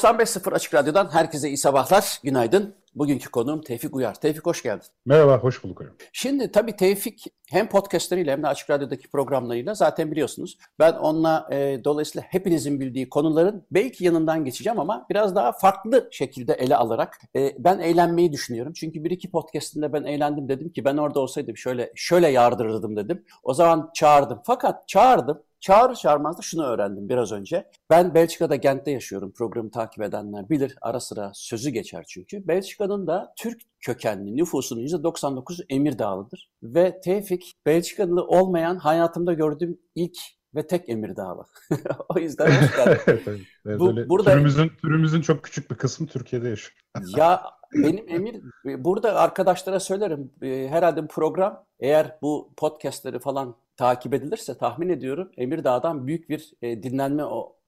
...95.0 Açık Radyo'dan herkese iyi sabahlar, günaydın. Bugünkü konuğum Tevfik Uyar. Tevfik hoş geldin. Merhaba, hoş bulduk hocam. Şimdi tabii Tevfik hem podcastleriyle hem de Açık Radyo'daki programlarıyla zaten biliyorsunuz. Ben onunla e, dolayısıyla hepinizin bildiği konuların belki yanından geçeceğim ama biraz daha farklı şekilde ele alarak e, ben eğlenmeyi düşünüyorum. Çünkü bir iki podcastinde ben eğlendim dedim ki ben orada olsaydım şöyle şöyle yardırırdım dedim. O zaman çağırdım. Fakat çağırdım Çağır çağırmaz da şunu öğrendim biraz önce. Ben Belçika'da Gent'te yaşıyorum. Programı takip edenler bilir. Ara sıra sözü geçer çünkü. Belçika'nın da Türk kökenli nüfusunun %99'u Emirdağlıdır. Ve Tevfik Belçikalı olmayan hayatımda gördüğüm ilk ve tek Emirdağlı. o yüzden hoş geldin. Bu, burada... türümüzün, türümüzün çok küçük bir kısmı Türkiye'de yaşıyor. ya benim Emir, burada arkadaşlara söylerim. Ee, herhalde program eğer bu podcastleri falan takip edilirse tahmin ediyorum Emirdağ'dan büyük bir e, dinlenme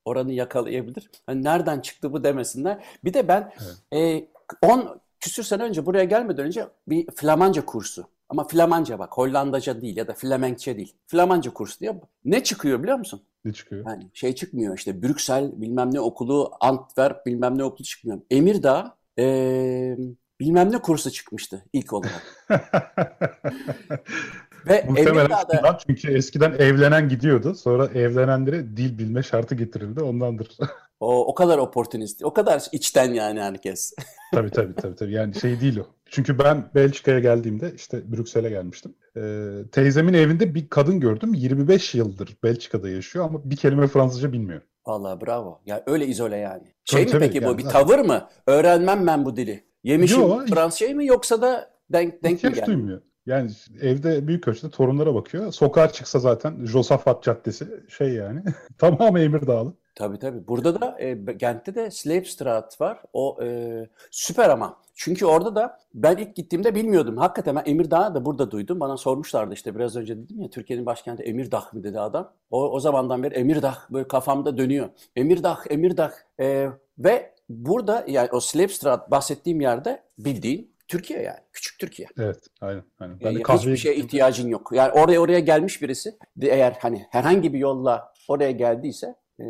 oranı yakalayabilir. Hani nereden çıktı bu demesinler. Bir de ben 10 evet. e, küsür sene önce buraya gelmeden önce bir Flamanca kursu. Ama Flamanca bak Hollandaca değil ya da Flemenkçe değil. Flamanca kursu diye. Ne çıkıyor biliyor musun? Ne çıkıyor? Yani şey çıkmıyor işte Brüksel bilmem ne okulu, Antwerp bilmem ne okulu çıkmıyor. Emirdağ e, bilmem ne kursu çıkmıştı ilk olarak. Ve Muhtemelen çünkü eskiden evlenen gidiyordu. Sonra evlenenlere dil bilme şartı getirildi. Ondandır. O, o kadar oportunist, o kadar içten yani herkes. tabii tabii tabii. tabii. Yani şey değil o. Çünkü ben Belçika'ya geldiğimde işte Brüksel'e gelmiştim. Ee, teyzemin evinde bir kadın gördüm. 25 yıldır Belçika'da yaşıyor ama bir kelime Fransızca bilmiyor. Vallahi bravo. Ya öyle izole yani. Şey tabii, mi peki yani, bu bir tavır mı? Öğrenmem ben bu dili. Yemişim Yo, Fransızcayı mı yoksa da denk denk mi geldi? duymuyor. Yani evde büyük ölçüde torunlara bakıyor. Sokağa çıksa zaten Josafat Caddesi şey yani. tamamı Emirdağlı. Tabii tabii. Burada da e, Gent'te de Slepstraat var. O e, süper ama. Çünkü orada da ben ilk gittiğimde bilmiyordum. Hakikaten ben Emirdağ'ı da burada duydum. Bana sormuşlardı işte biraz önce dedim ya Türkiye'nin başkenti Emirdağ mı dedi adam. O, o zamandan beri Emirdağ böyle kafamda dönüyor. Emirdağ, Emirdağ. E, ve burada yani o Slepstraat bahsettiğim yerde bildiğin Türkiye yani. Küçük Türkiye. Evet, aynen. aynen. Ben yani hiçbir şeye ihtiyacın yok. Yani oraya oraya gelmiş birisi eğer hani herhangi bir yolla oraya geldiyse e,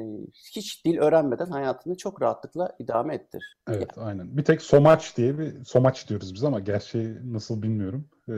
hiç dil öğrenmeden hayatını çok rahatlıkla idame ettir. Evet, yani. aynen. Bir tek Somaç diye bir Somaç diyoruz biz ama gerçeği nasıl bilmiyorum. Ee,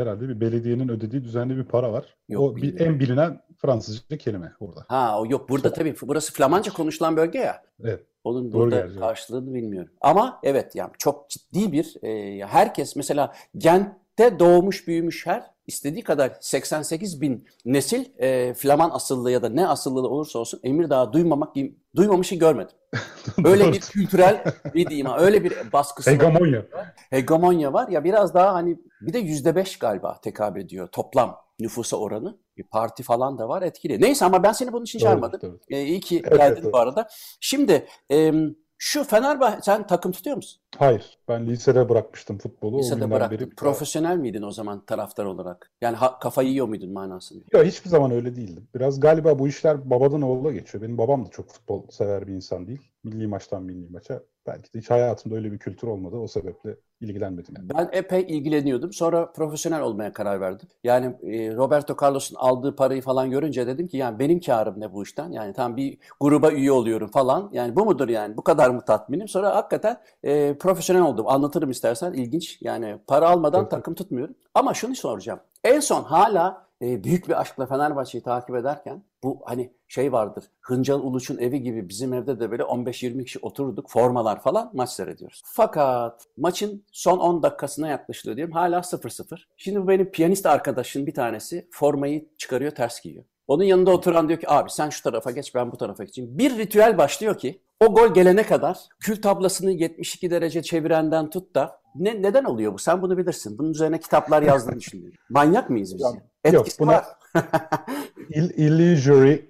herhalde bir belediyenin ödediği düzenli bir para var. Yok, o bir en bilinen Fransızca kelime orada. Ha, o yok burada tabii burası Flamanca konuşulan bölge ya. Evet. Onun burada Doğru karşılığını bilmiyorum. Ama evet yani çok ciddi bir e, herkes mesela Gent'te doğmuş büyümüş her istediği kadar 88 bin nesil e, Flaman asıllı ya da ne asıllı olursa olsun Emirdağ duymamak duymamışı görmedim. Öyle bir kültürel bir diyeyim öyle bir baskısı Hegemonya. var. Hegemonya var. Ya biraz daha hani bir de yüzde beş galiba tekabül ediyor toplam nüfusa oranı. Bir parti falan da var etkili. Neyse ama ben seni bunun için çağırmadım. Ee, iyi ki evet, geldin evet, bu arada. Şimdi e, şu Fenerbahçe sen takım tutuyor musun? Hayır. Ben lisede bırakmıştım futbolu. Lisede bıraktın. Beri... Profesyonel miydin o zaman taraftar olarak? Yani ha, kafayı yiyor muydun manasında? Yok hiçbir zaman öyle değildim. Biraz galiba bu işler babadan oğula geçiyor. Benim babam da çok futbol sever bir insan değil. Milli maçtan milli maça. Belki de hiç hayatımda öyle bir kültür olmadı. O sebeple ilgilenmedim. Yani. Ben epey ilgileniyordum. Sonra profesyonel olmaya karar verdim. Yani e, Roberto Carlos'un aldığı parayı falan görünce dedim ki yani benim karım ne bu işten? Yani tam bir gruba üye oluyorum falan. Yani bu mudur yani? Bu kadar mı tatminim? Sonra hakikaten e, profesyonel oldum. Anlatırım istersen. ilginç. Yani para almadan evet. takım tutmuyorum. Ama şunu soracağım. En son hala e, büyük bir aşkla Fenerbahçe'yi takip ederken bu hani şey vardır. Hıncal Uluç'un evi gibi bizim evde de böyle 15-20 kişi oturduk. Formalar falan maç seyrediyoruz. Fakat maçın son 10 dakikasına yaklaşılıyor diyelim. Hala 0-0. Şimdi bu benim piyanist arkadaşın bir tanesi formayı çıkarıyor ters giyiyor. Onun yanında oturan diyor ki abi sen şu tarafa geç ben bu tarafa geçeyim. Bir ritüel başlıyor ki o gol gelene kadar kül tablasını 72 derece çevirenden tut da ne, neden oluyor bu? Sen bunu bilirsin. Bunun üzerine kitaplar yazdığını düşünüyorum. Manyak mıyız biz? Yani? yok, buna-. İll- illusory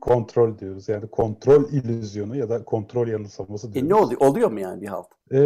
kontrol diyoruz. Yani kontrol illüzyonu ya da kontrol yanılsaması E diyoruz. ne oluyor? Oluyor mu yani bir halt? Ee,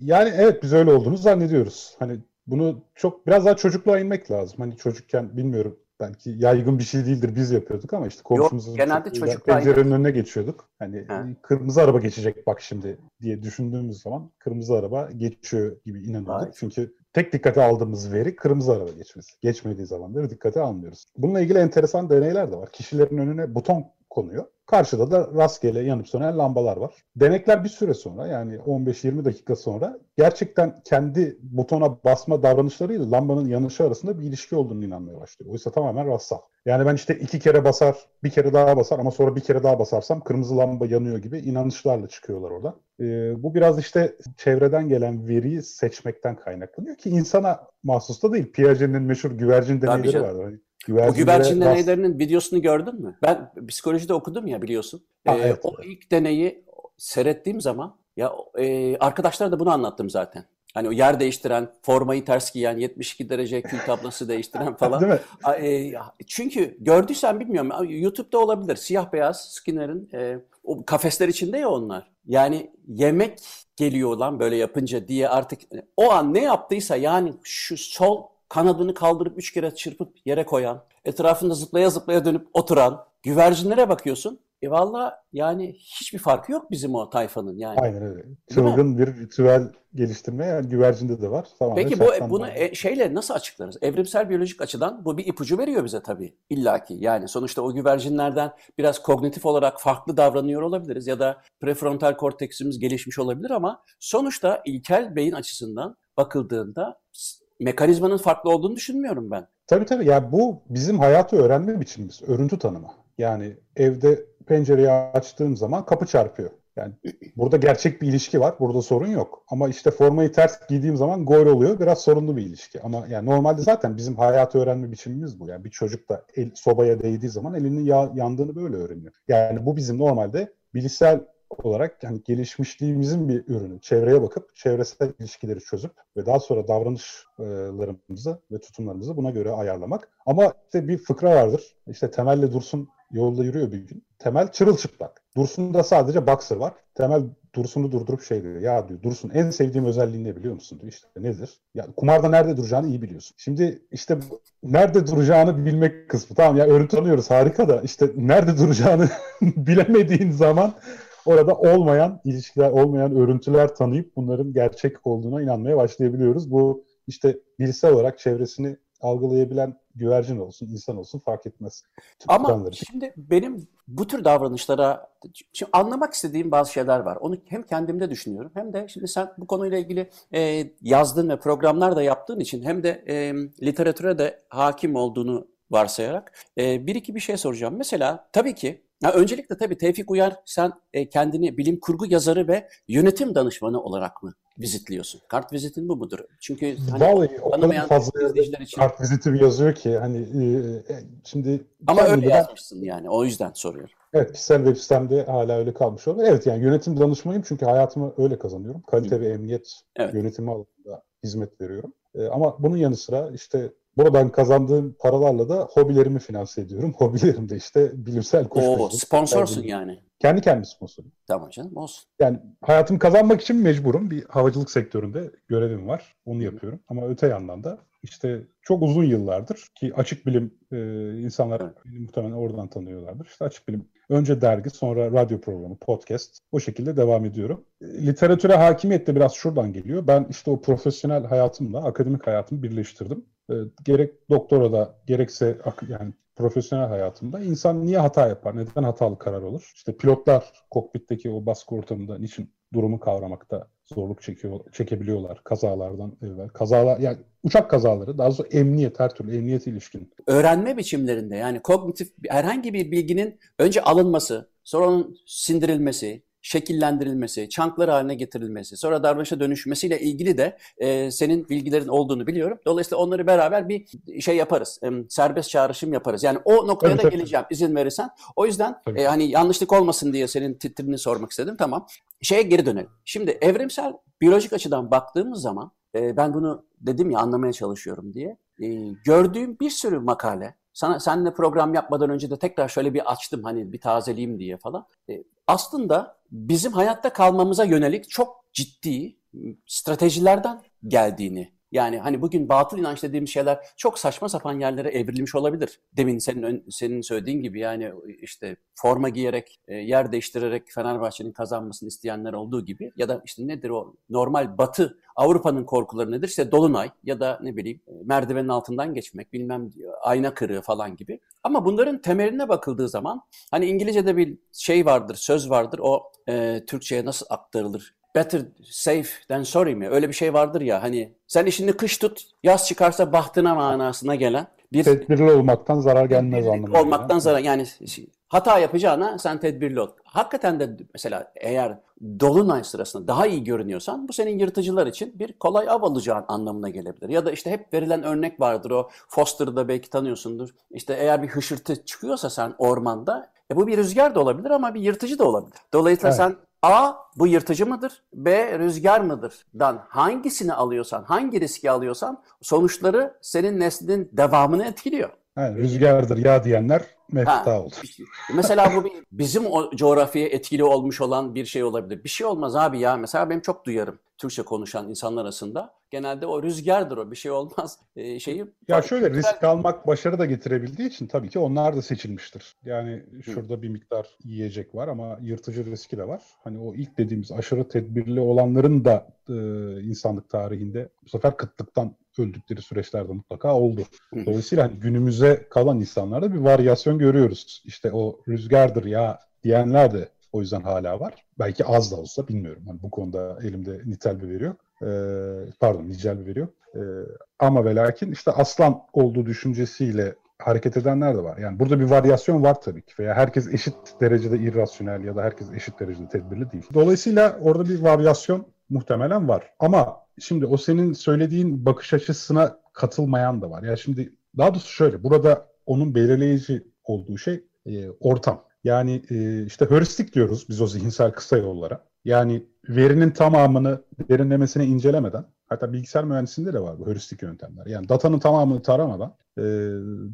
yani evet biz öyle olduğunu zannediyoruz. Hani bunu çok biraz daha çocukluğa inmek lazım. Hani çocukken bilmiyorum belki yaygın bir şey değildir biz yapıyorduk ama işte komşumuzun genelde çocukluğa pencerenin önüne geçiyorduk. Hani Ha. kırmızı araba geçecek bak şimdi diye düşündüğümüz zaman kırmızı araba geçiyor gibi inanıyorduk. Çünkü tek dikkate aldığımız veri kırmızı araba geçmesi. Geçmediği zamanları dikkate almıyoruz. Bununla ilgili enteresan deneyler de var. Kişilerin önüne buton konuyor. Karşıda da rastgele yanıp sönen lambalar var. Denekler bir süre sonra yani 15-20 dakika sonra gerçekten kendi butona basma davranışlarıyla lambanın yanışı arasında bir ilişki olduğunu inanmaya başlıyor. Oysa tamamen rastsal. Yani ben işte iki kere basar, bir kere daha basar ama sonra bir kere daha basarsam kırmızı lamba yanıyor gibi inanışlarla çıkıyorlar oradan. Ee, bu biraz işte çevreden gelen veriyi seçmekten kaynaklanıyor ki insana mahsus da değil. Piaget'in meşhur güvercin deneyleri vardır. Hani O güvercinlere güvercin deneylerinin videosunu gördün mü? Ben psikolojide okudum ya biliyorsun. Ha, Ee, evet. o ilk deneyi seyrettiğim zaman ya e, arkadaşlara da bunu anlattım zaten. Hani o yer değiştiren, formayı ters giyen, 72 derece kül tablası değiştiren falan. Değil mi? E, Çünkü gördüysen bilmiyorum YouTube'da olabilir. Siyah beyaz Skinner'in e, o kafesler içinde ya onlar. Yani yemek geliyor lan böyle yapınca diye artık o an ne yaptıysa yani şu sol kanadını kaldırıp üç kere çırpıp yere koyan, etrafında zıplaya zıplaya dönüp oturan güvercinlere bakıyorsun. E valla yani hiçbir farkı yok bizim o tayfanın yani. Aynen öyle. Çılgın bir ritüel geliştirme yani güvercinde de var. Tamamen Peki bu bunu e, şeyle nasıl açıklarız? Evrimsel biyolojik açıdan bu bir ipucu veriyor bize tabii. illaki. Yani sonuçta o güvercinlerden biraz kognitif olarak farklı davranıyor olabiliriz ya da prefrontal korteksimiz gelişmiş olabilir ama sonuçta ilkel beyin açısından bakıldığında mekanizmanın farklı olduğunu düşünmüyorum ben. Tabii tabii. Yani bu bizim hayatı öğrenme biçimimiz. Örüntü tanımı. Yani evde pencereyi açtığım zaman kapı çarpıyor. Yani burada gerçek bir ilişki var. Burada sorun yok. Ama işte formayı ters giydiğim zaman gol oluyor. Biraz sorunlu bir ilişki. Ama yani normalde zaten bizim hayatı öğrenme biçimimiz bu. Yani bir çocuk da el, sobaya değdiği zaman elinin ya, yandığını böyle öğreniyor. Yani bu bizim normalde bilişsel olarak yani gelişmişliğimizin bir ürünü. Çevreye bakıp çevresel ilişkileri çözüp ve daha sonra davranışlarımızı ve tutumlarımızı buna göre ayarlamak. Ama işte bir fıkra vardır. İşte Temel'le Dursun yolda yürüyor bir gün. Temel çırılçıplak. Dursun'da sadece boxer var. Temel Dursun'u durdurup şey diyor. Ya diyor Dursun en sevdiğim özelliğin ne biliyor musun diyor. İşte nedir? Ya kumarda nerede duracağını iyi biliyorsun. Şimdi işte nerede duracağını bilmek kısmı. Tamam ya örüntü alıyoruz harika da işte nerede duracağını bilemediğin zaman orada olmayan ilişkiler, olmayan örüntüler tanıyıp bunların gerçek olduğuna inanmaya başlayabiliyoruz. Bu işte bilişsel olarak çevresini algılayabilen güvercin olsun, insan olsun fark etmez. Ama Tutanları. şimdi benim bu tür davranışlara şimdi anlamak istediğim bazı şeyler var. Onu hem kendimde düşünüyorum hem de şimdi sen bu konuyla ilgili e, yazdığın ve programlar da yaptığın için hem de e, literatüre de hakim olduğunu varsayarak e, bir iki bir şey soracağım. Mesela tabii ki ya öncelikle tabii Tevfik Uyar sen e, kendini bilim kurgu yazarı ve yönetim danışmanı olarak mı vizitliyorsun? Kart vizitin bu mudur? Çünkü hani Vallahi o kadar fazla için kart viziti yazıyor ki hani e, e, şimdi ama öyle kendimden- yazmışsın yani o yüzden soruyorum. Evet, kişisel web sitemde hala öyle kalmış olabilir. Evet yani yönetim danışmanıyım çünkü hayatımı öyle kazanıyorum. Kalite ve emniyet Evet. yönetimi alanında hizmet veriyorum. Ee, ama bunun yanı sıra işte buradan kazandığım paralarla da hobilerimi finanse ediyorum. Hobilerim de işte bilimsel O kuşkuculuk. sponsorsun bilim- yani. Kendi kendime sponsorum. Tamam canım olsun. Yani hayatımı kazanmak için mecburum. Bir havacılık sektöründe görevim var. Onu yapıyorum. Ama öte yandan da işte çok uzun yıllardır ki açık bilim e, insanlar Evet. muhtemelen oradan tanıyorlardır. İşte açık bilim önce dergi sonra radyo programı, podcast o şekilde devam ediyorum. E, Literatüre hakimiyet de biraz şuradan geliyor. Ben işte o profesyonel hayatımla akademik hayatımı birleştirdim. E, gerek doktorada gerekse yani profesyonel hayatımda insan niye hata yapar? Neden hatalı karar olur? İşte pilotlar kokpitteki o baskı ortamında niçin durumu kavramakta zorluk çekiyor, çekebiliyorlar kazalardan evvel. Kazalar yani uçak kazaları daha doğrusu emniyet her türlü emniyet ilişkin. Öğrenme biçimlerinde yani kognitif herhangi bir bilginin önce alınması, sonra onun sindirilmesi, şekillendirilmesi, çanklar haline getirilmesi, sonra davranışa dönüşmesiyle ilgili de e, senin bilgilerin olduğunu biliyorum. Dolayısıyla onları beraber bir şey yaparız. e, serbest çağrışım yaparız. Yani o noktaya Tabii, da geleceğim izin verirsen. O yüzden e, hani yanlışlık olmasın diye senin titrini sormak istedim. Tamam. Şeye geri dönelim. Şimdi evrimsel biyolojik açıdan baktığımız zaman e, ben bunu dedim ya anlamaya çalışıyorum diye. E, gördüğüm bir sürü makale, sana seninle program yapmadan önce de tekrar şöyle bir açtım hani bir tazeleyeyim diye falan. E, aslında bizim hayatta kalmamıza yönelik çok ciddi stratejilerden geldiğini yani hani bugün batıl inanç dediğimiz şeyler çok saçma sapan yerlere evrilmiş olabilir. Demin senin senin söylediğin gibi yani işte forma giyerek, e, yer değiştirerek Fenerbahçe'nin kazanmasını isteyenler olduğu gibi ya da işte nedir o normal batı Avrupa'nın korkuları nedir? İşte dolunay ya da ne bileyim e, merdivenin altından geçmek, bilmem ayna kırığı falan gibi. Ama bunların temeline bakıldığı zaman hani İngilizce'de bir şey vardır, söz vardır. O e, Türkçe'ye nasıl aktarılır? Better safe than sorry mi? Öyle bir şey vardır ya hani sen işini kış tut, yaz çıkarsa bahtına manasına gelen bir tedbirli olmaktan zarar gelmez anlamında. Olmaktan zarar yani hata yapacağına sen tedbirli ol. Hakikaten de mesela eğer dolunay sırasında daha iyi görünüyorsan bu senin yırtıcılar için bir kolay av alacağın anlamına gelebilir. Ya da işte hep verilen örnek vardır o Foster'da belki tanıyorsundur. İşte eğer bir hışırtı çıkıyorsa sen ormanda e bu bir rüzgar da olabilir ama bir yırtıcı da olabilir. Dolayısıyla evet. sen A bu yırtıcı mıdır? B rüzgar mıdır? Dan hangisini alıyorsan, hangi riski alıyorsan sonuçları senin neslinin devamını etkiliyor. Yani rüzgardır ya diyenler mefta oldu. Mesela bu bizim o coğrafyaya etkili olmuş olan bir şey olabilir. Bir şey olmaz abi ya. Mesela benim çok duyarım Türkçe konuşan insanlar arasında. Genelde o rüzgardır o bir şey olmaz ee, şeyi. Ya şöyle risk almak başarı da getirebildiği için tabii ki onlar da seçilmiştir. Yani şurada Hı. bir miktar yiyecek var ama yırtıcı riski de var. Hani o ilk dediğimiz aşırı tedbirli olanların da e, insanlık tarihinde bu sefer kıtlıktan öldükleri süreçlerde mutlaka oldu. Dolayısıyla hani günümüze kalan insanlarda bir varyasyon görüyoruz. İşte o rüzgardır ya diyenler de o yüzden hala var. Belki az da olsa bilmiyorum. Hani bu konuda elimde nitel bir veri yok. Ee, pardon nicel bir veri yok. Ee, ama ve lakin işte aslan olduğu düşüncesiyle hareket edenler de var. Yani burada bir varyasyon var tabii ki. Veya herkes eşit derecede irrasyonel ya da herkes eşit derecede tedbirli değil. Dolayısıyla orada bir varyasyon muhtemelen var. Ama şimdi o senin söylediğin bakış açısına katılmayan da var. Yani şimdi daha doğrusu şöyle. Burada onun belirleyici olduğu şey e, ortam. Yani e, işte heuristik diyoruz biz o zihinsel kısa yollara. Yani verinin tamamını derinlemesine incelemeden, hatta bilgisayar mühendisliğinde de var bu heuristik yöntemler. Yani datanın tamamını taramadan e,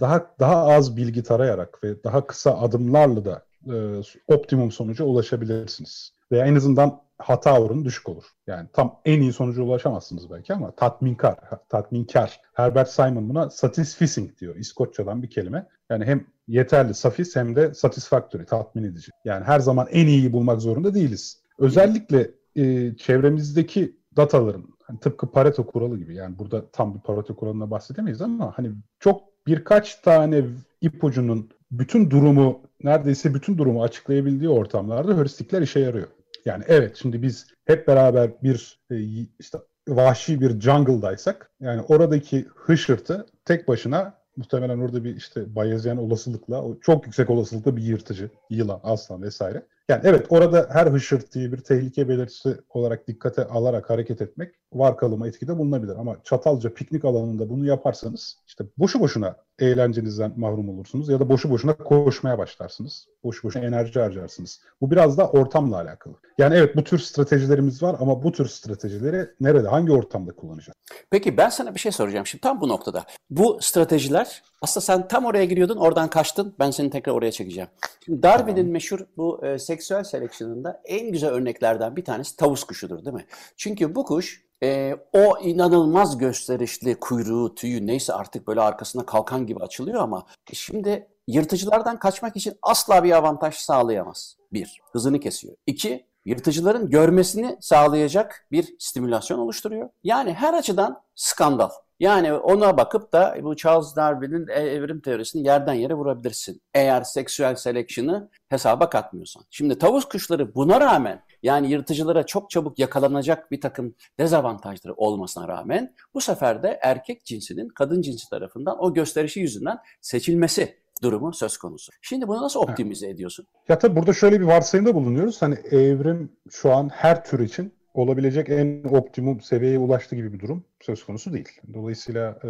daha daha az bilgi tarayarak ve daha kısa adımlarla da e, optimum sonuca ulaşabilirsiniz. Veya en azından hata oranı düşük olur. Yani tam en iyi sonuca ulaşamazsınız belki ama tatminkar, tatminkar. Herbert Simon buna satisficing diyor. İskoççadan bir kelime. Yani hem yeterli, safis hem de satisfactory, tatmin edici. Yani her zaman en iyiyi bulmak zorunda değiliz. Özellikle e, çevremizdeki dataların hani tıpkı Pareto kuralı gibi yani burada tam bir Pareto kuralına bahsedemeyiz ama hani çok birkaç tane ipucunun bütün durumu neredeyse bütün durumu açıklayabildiği ortamlarda heuristikler işe yarıyor. Yani evet şimdi biz hep beraber bir e, işte vahşi bir jungle'daysak yani oradaki hışırtı tek başına muhtemelen orada bir işte Bayezyen olasılıkla çok yüksek olasılıkla bir yırtıcı, yılan, aslan vesaire. Yani evet orada her hışırtıyı bir tehlike belirtisi olarak dikkate alarak hareket etmek var kalıma etkide bulunabilir. Ama Çatalca piknik alanında bunu yaparsanız işte boşu boşuna eğlencenizden mahrum olursunuz ya da boşu boşuna koşmaya başlarsınız. Boşu boşuna enerji harcarsınız. Bu biraz da ortamla alakalı. Yani evet bu tür stratejilerimiz var ama bu tür stratejileri nerede, hangi ortamda kullanacağız? Peki ben sana bir şey soracağım şimdi tam bu noktada. Bu stratejiler aslında sen tam oraya giriyordun oradan kaçtın ben seni tekrar oraya çekeceğim. Şimdi Darwin'in tamam. meşhur bu e, seksüel seleksiyonunda en güzel örneklerden bir tanesi tavus kuşudur değil mi? Çünkü bu kuş e, o inanılmaz gösterişli kuyruğu, tüyü neyse artık böyle arkasına kalkan gibi açılıyor ama şimdi yırtıcılardan kaçmak için asla bir avantaj sağlayamaz. Bir, hızını kesiyor. İki, yırtıcıların görmesini sağlayacak bir stimülasyon oluşturuyor. Yani her açıdan skandal. Yani ona bakıp da bu Charles Darwin'in e, evrim teorisini yerden yere vurabilirsin. Eğer seksüel seleksiyonu hesaba katmıyorsan. Şimdi tavus kuşları buna rağmen yani yırtıcılara çok çabuk yakalanacak bir takım dezavantajları olmasına rağmen bu sefer de erkek cinsinin kadın cinsi tarafından o gösterişi yüzünden seçilmesi durumu söz konusu. Şimdi bunu nasıl optimize ediyorsun? Ya tabii burada şöyle bir varsayımda bulunuyoruz. Hani evrim şu an her tür için olabilecek en optimum seviyeye ulaştı gibi bir durum söz konusu değil. Dolayısıyla e,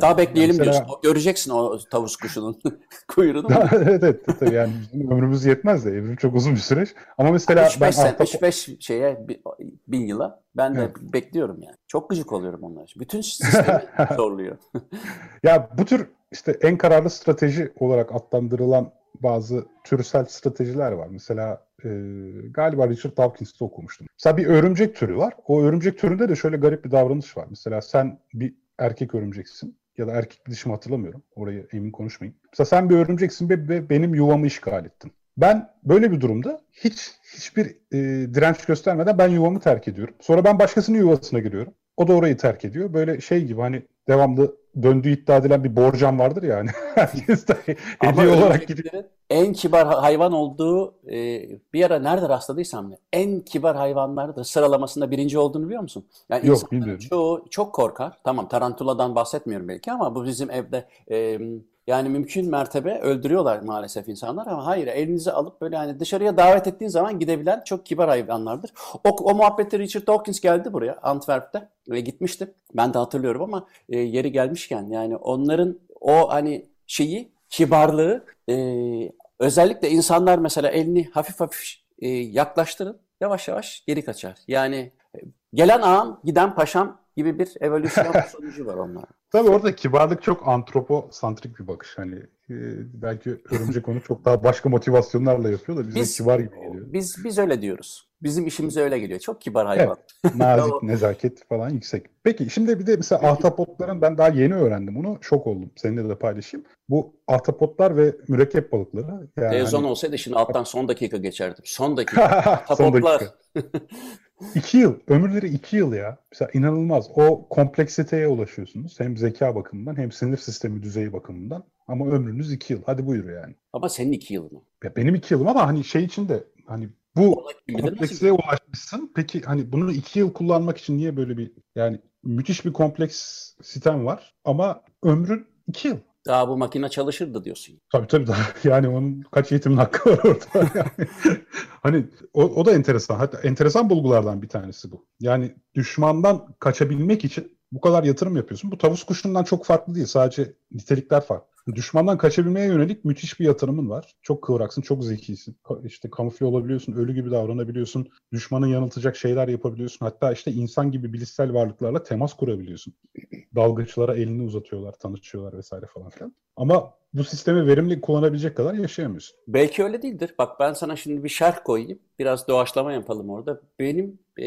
daha bekleyelim mesela... diyorsun. Göreceksin o tavus kuşunun kuyruğunu. evet evet tabii yani ömrümüz yetmez de evrim çok uzun bir süreç. Ama mesela 65 ben sen, ahtapot- 65 şeye bi- bin yıla ben de Evet. bekliyorum yani. Çok gıcık oluyorum onlar. Bütün sistemi zorluyor. Ya bu tür işte en kararlı strateji olarak adlandırılan bazı türsel stratejiler var. Mesela e, galiba Richard Dawkins'te okumuştum. Mesela bir örümcek türü var. O örümcek türünde de şöyle garip bir davranış var. Mesela sen bir erkek örümceksin ya da erkek dişimi hatırlamıyorum. Orayı emin konuşmayayım. Mesela sen bir örümceksin ve benim yuvamı işgal ettin. Ben böyle bir durumda hiç hiçbir e, direnç göstermeden ben yuvamı terk ediyorum. Sonra ben başkasının yuvasına giriyorum. O da orayı terk ediyor. Böyle şey gibi hani devamlı döndüğü iddia edilen bir borcam vardır ya hani. Herkes de hediye olarak gidiyor. en kibar ha- hayvan olduğu e, bir ara nerede rastladıysam en kibar hayvanlardır sıralamasında birinci olduğunu biliyor musun? Yani Yok, bilmiyorum. çoğu çok korkar. Tamam tarantuladan bahsetmiyorum belki ama bu bizim evde e, yani mümkün mertebe öldürüyorlar maalesef insanlar ama hayır elinize alıp böyle hani dışarıya davet ettiğin zaman gidebilen çok kibar hayvanlardır. O, o muhabbette Richard Dawkins geldi buraya Antwerp'te ve gitmişti. Ben de hatırlıyorum ama e, yeri gelmişken yani onların o hani şeyi kibarlığı e, özellikle insanlar mesela elini hafif hafif e, yaklaştırın yavaş yavaş geri kaçar. Yani e, gelen ağam giden paşam gibi bir evolüsyon sonucu var onlar. Tabii orada kibarlık çok antroposantrik bir bakış. Hani e, belki örümcek onu çok daha başka motivasyonlarla yapıyor da bize Biz kibar gibi geliyor. biz biz öyle diyoruz. Bizim işimize öyle geliyor. Çok kibar hayvan. Nazik, Tamam. nezaket falan yüksek. Peki şimdi bir de mesela ahtapotların ben daha yeni öğrendim bunu. Şok oldum. Seninle de paylaşayım. Bu ahtapotlar ve mürekkep balıkları. Yani Televizyon hani- olsaydı şimdi alttan son dakika geçerdim. Son dakika. Son dakika. İki yıl. Ömürleri iki yıl ya. Mesela inanılmaz. O kompleksiteye ulaşıyorsunuz. Hem zeka bakımından hem sinir sistemi düzeyi bakımından. Ama ömrünüz iki yıl. Hadi buyur yani. Ama senin iki yılın. Ya benim iki yılım ama hani şey için de hani bu kompleksiteye ulaşmışsın. Peki hani bunu iki yıl kullanmak için niye böyle bir yani müthiş bir kompleks sistem var ama ömrün iki yıl. Daha bu makine çalışırdı diyorsun. Tabii tabii daha yani onun kaç eğitimin hakkı var orada. Yani, hani o, o da enteresan. Hatta enteresan bulgulardan bir tanesi bu. Yani düşmandan kaçabilmek için bu kadar yatırım yapıyorsun. Bu tavus kuşundan çok farklı değil. Sadece nitelikler farklı. Düşmandan kaçabilmeye yönelik müthiş bir yatırımın var. Çok kıvraksın, çok zekisin. İşte kamufle olabiliyorsun, ölü gibi davranabiliyorsun. Düşmanı yanıltacak şeyler yapabiliyorsun. Hatta işte insan gibi bilişsel varlıklarla temas kurabiliyorsun. Dalgıçlara elini uzatıyorlar, tanışıyorlar vesaire falan filan. Ama bu sistemi verimli kullanabilecek kadar yaşayamıyorsun. Belki öyle değildir. Bak ben sana şimdi bir şerh koyayım. Biraz doğaçlama yapalım orada. Benim e,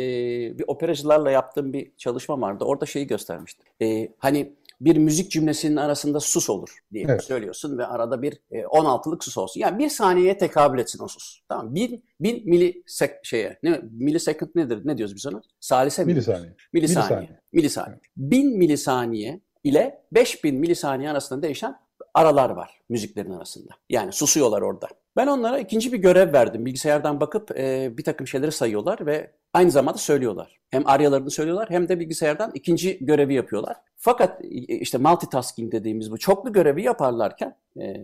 bir operacılarla yaptığım bir çalışma vardı. Orada şeyi göstermiştim. E, hani bir müzik cümlesinin arasında sus olur diye Evet. söylüyorsun ve arada bir e, 16'lık sus olsun. Yani bir saniyeye tekabül etsin o sus. Tamam. Bir, bin milisek şeye. Ne, millisecond nedir? Ne diyoruz biz ona? Salise mi? Milisaniye. Milisaniye. Milisaniye. Milisaniye. 1000 milisaniye ile 5000 milisaniye arasında değişen aralar var müziklerin arasında. Yani susuyorlar orada. Ben onlara ikinci bir görev verdim. Bilgisayardan bakıp e, bir takım şeyleri sayıyorlar ve aynı zamanda söylüyorlar. Hem aryalarını söylüyorlar hem de bilgisayardan ikinci görevi yapıyorlar. Fakat e, işte multitasking dediğimiz bu çoklu görevi yaparlarken e,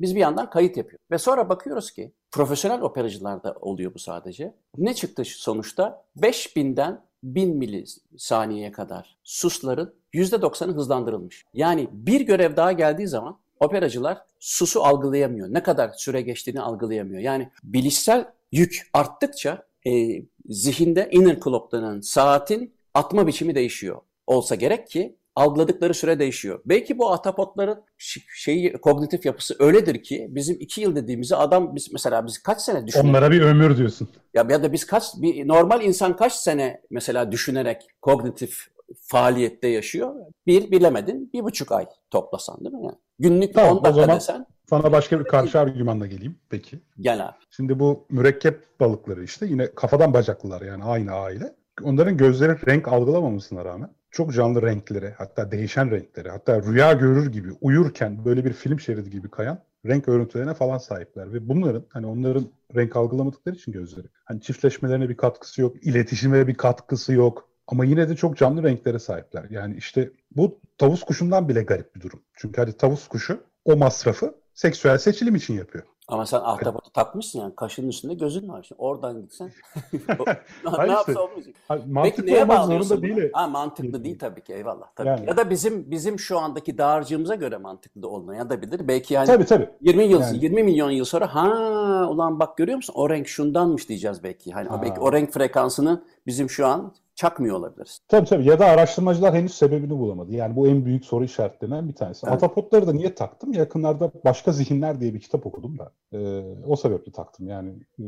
biz bir yandan kayıt yapıyoruz. Ve sonra bakıyoruz ki profesyonel operacılarda oluyor bu sadece. Ne çıktı sonuçta? 5000'den 1000 milisaniyeye kadar susların %90'ı hızlandırılmış. Yani bir görev daha geldiği zaman operacılar susu algılayamıyor. Ne kadar süre geçtiğini algılayamıyor. Yani bilişsel yük arttıkça e, zihinde inner clock denen saatin atma biçimi değişiyor. Olsa gerek ki algıladıkları süre değişiyor. Belki bu atapotların şeyi kognitif yapısı öyledir ki bizim iki yıl dediğimizi adam biz mesela biz kaç sene düşünüyoruz? Onlara bir ömür diyorsun. Ya ya da biz kaç bir normal insan kaç sene mesela düşünerek kognitif faaliyette yaşıyor? Bir bilemedin bir buçuk ay toplasan değil mi? Yani günlük Tamam, 10 o dakika zaman- desen Sana başka bir karşı argümanla geleyim peki. gel abi. Şimdi bu mürekkep balıkları işte yine kafadan bacaklılar yani aynı aile. Onların gözleri renk algılamamasına rağmen çok canlı renkleri hatta değişen renkleri hatta rüya görür gibi uyurken böyle bir film şeridi gibi kayan renk örüntülerine falan sahipler. Ve bunların hani onların renk algılamadıkları için gözleri hani çiftleşmelerine bir katkısı yok, iletişime bir katkısı yok. Ama yine de çok canlı renklere sahipler. Yani işte bu tavus kuşundan bile garip bir durum. Çünkü hadi tavus kuşu o masrafı seksüel seçilim için yapıyor. Ama sen ahtapotu takmışsın yani. Kaşının üstünde gözün var. Şimdi oradan gitsen ne Hayır yapsa işte. olmayacak. Hayır, Peki mantıklı neye olmak zorunda değil. Ha, mantıklı değil tabii ki eyvallah. Tabii. Yani. Ya da bizim bizim şu andaki dağarcığımıza göre mantıklı da olmaya da bilir. Belki yani Tabii tabii. 20 yıl Yani. 20 milyon yıl sonra ha ulan bak görüyor musun o renk şundanmış diyeceğiz belki. Hani Ha. belki o renk frekansını bizim şu an çakmıyor olabiliriz. Tabii tabii ya da araştırmacılar henüz sebebini bulamadı. Yani bu en büyük soru işaretlerinden bir tanesi. Evet. Atapotları da niye taktım? Yakınlarda Başka Zihinler diye bir kitap okudum da. Ee, o sebeple taktım. Yani e,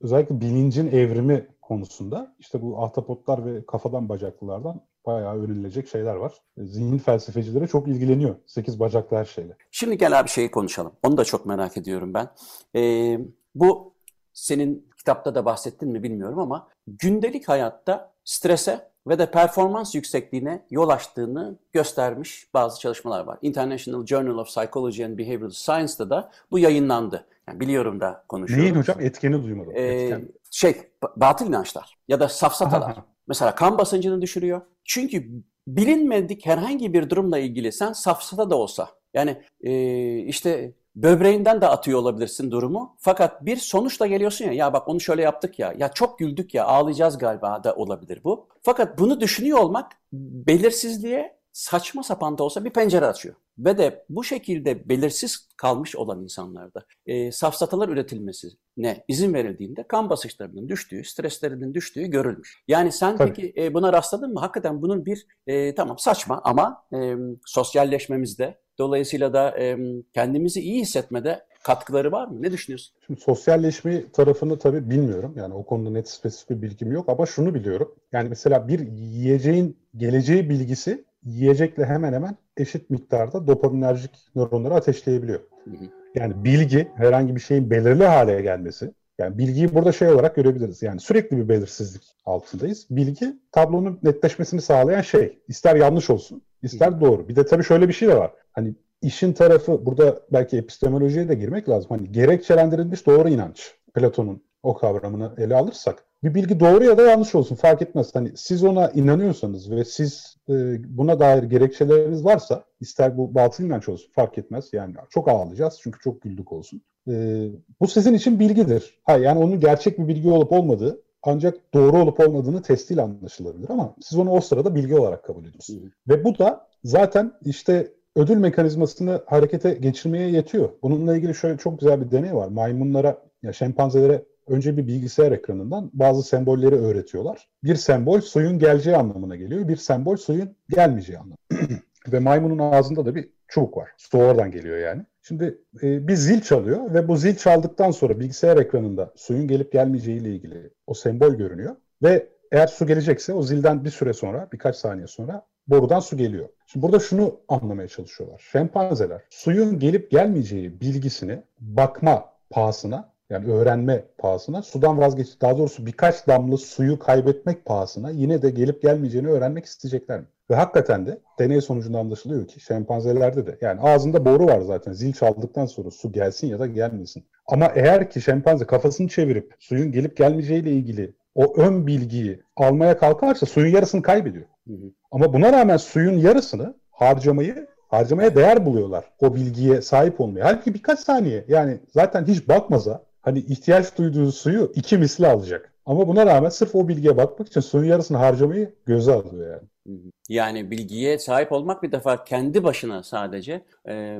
özellikle bilincin evrimi konusunda işte bu ahtapotlar ve kafadan bacaklılardan bayağı öğrenilecek şeyler var. E, Zihin felsefecileri çok ilgileniyor. Sekiz bacaklı her şeyle. Şimdi gel abi şeyi konuşalım. Onu da çok merak ediyorum ben. Ee, bu senin kitapta da bahsettin mi bilmiyorum ama gündelik hayatta strese ve de performans yüksekliğine yol açtığını göstermiş bazı çalışmalar var. International Journal of Psychology and Behavioral Science'da da bu yayınlandı. Yani biliyorum da konuşuyorum. Neyin hocam? Etkeni duymadım. Ee, Etken. şey, ba- batıl inançlar ya da safsatalar. Aha. Mesela kan basıncını düşürüyor. Çünkü bilinmedik herhangi bir durumla ilgili sen safsata da olsa yani e, işte böbreğinden de atıyor olabilirsin durumu. Fakat bir sonuçla geliyorsun ya ya bak onu şöyle yaptık ya ya çok güldük ya ağlayacağız galiba da olabilir bu. Fakat bunu düşünüyor olmak belirsizliğe saçma sapan da olsa bir pencere açıyor. Ve de bu şekilde belirsiz kalmış olan insanlarda e, safsatalar üretilmesine izin verildiğinde kan basınçlarının düştüğü, streslerinin düştüğü görülmüş. Yani sen Tabii. peki e, buna rastladın mı? Hakikaten bunun bir e, tamam saçma ama e, sosyalleşmemizde dolayısıyla da e, kendimizi iyi hissetmede katkıları var mı? Ne düşünüyorsun? Şimdi sosyalleşme tarafını tabii bilmiyorum. Yani o konuda net spesifik bir bilgim yok ama şunu biliyorum. Yani mesela bir yiyeceğin geleceği bilgisi yiyecekle hemen hemen eşit miktarda dopaminerjik nöronları ateşleyebiliyor. Hı hı. Yani bilgi herhangi bir şeyin belirli hale gelmesi. Yani bilgiyi burada şey olarak görebiliriz. Yani sürekli bir belirsizlik altındayız. Bilgi tablonun netleşmesini sağlayan şey. İster yanlış olsun, ister doğru. Bir de tabii şöyle bir şey de var. Hani işin tarafı burada belki epistemolojiye de girmek lazım. Hani gerekçelendirilmiş doğru inanç. Platon'un o kavramını ele alırsak bir bilgi doğru ya da yanlış olsun fark etmez. Hani siz ona inanıyorsanız ve siz e, buna dair gerekçeleriniz varsa ister bu batıl inanç olsun fark etmez. Yani çok ağlayacağız çünkü çok güldük olsun. E, bu sizin için bilgidir. Ha, yani onun gerçek bir bilgi olup olmadığı ancak doğru olup olmadığını testiyle anlaşılabilir ama siz onu o sırada bilgi olarak kabul ediyorsunuz. Hı. Ve bu da zaten işte ödül mekanizmasını harekete geçirmeye yetiyor. Bununla ilgili şöyle çok güzel bir deney var. Maymunlara, ya şempanzelere önce bir bilgisayar ekranından bazı sembolleri öğretiyorlar. Bir sembol suyun geleceği anlamına geliyor. Bir sembol suyun gelmeyeceği anlamına. ve maymunun ağzında da bir çubuk var. Su oradan geliyor yani. Şimdi e, bir zil çalıyor ve bu zil çaldıktan sonra bilgisayar ekranında suyun gelip gelmeyeceği ile ilgili o sembol görünüyor. Ve eğer su gelecekse o zilden bir süre sonra, birkaç saniye sonra borudan su geliyor. Şimdi burada şunu anlamaya çalışıyorlar. Şempanzeler suyun gelip gelmeyeceği bilgisini bakma pahasına yani öğrenme pahasına sudan vazgeç daha doğrusu birkaç damla suyu kaybetmek pahasına yine de gelip gelmeyeceğini öğrenmek isteyecekler mi? Ve hakikaten de deney sonucunda anlaşılıyor ki şempanzelerde de yani ağzında boru var zaten zil çaldıktan sonra su gelsin ya da gelmesin. Ama eğer ki şempanze kafasını çevirip suyun gelip gelmeyeceğiyle ilgili o ön bilgiyi almaya kalkarsa suyun yarısını kaybediyor. Hı hı. Ama buna rağmen suyun yarısını harcamayı harcamaya değer buluyorlar. O bilgiye sahip olmaya. Halbuki birkaç saniye yani zaten hiç bakmaza hani ihtiyaç duyduğu suyu iki misli alacak. Ama buna rağmen sırf o bilgiye bakmak için suyun yarısını harcamayı göze alıyor yani. Yani bilgiye sahip olmak bir defa kendi başına sadece e,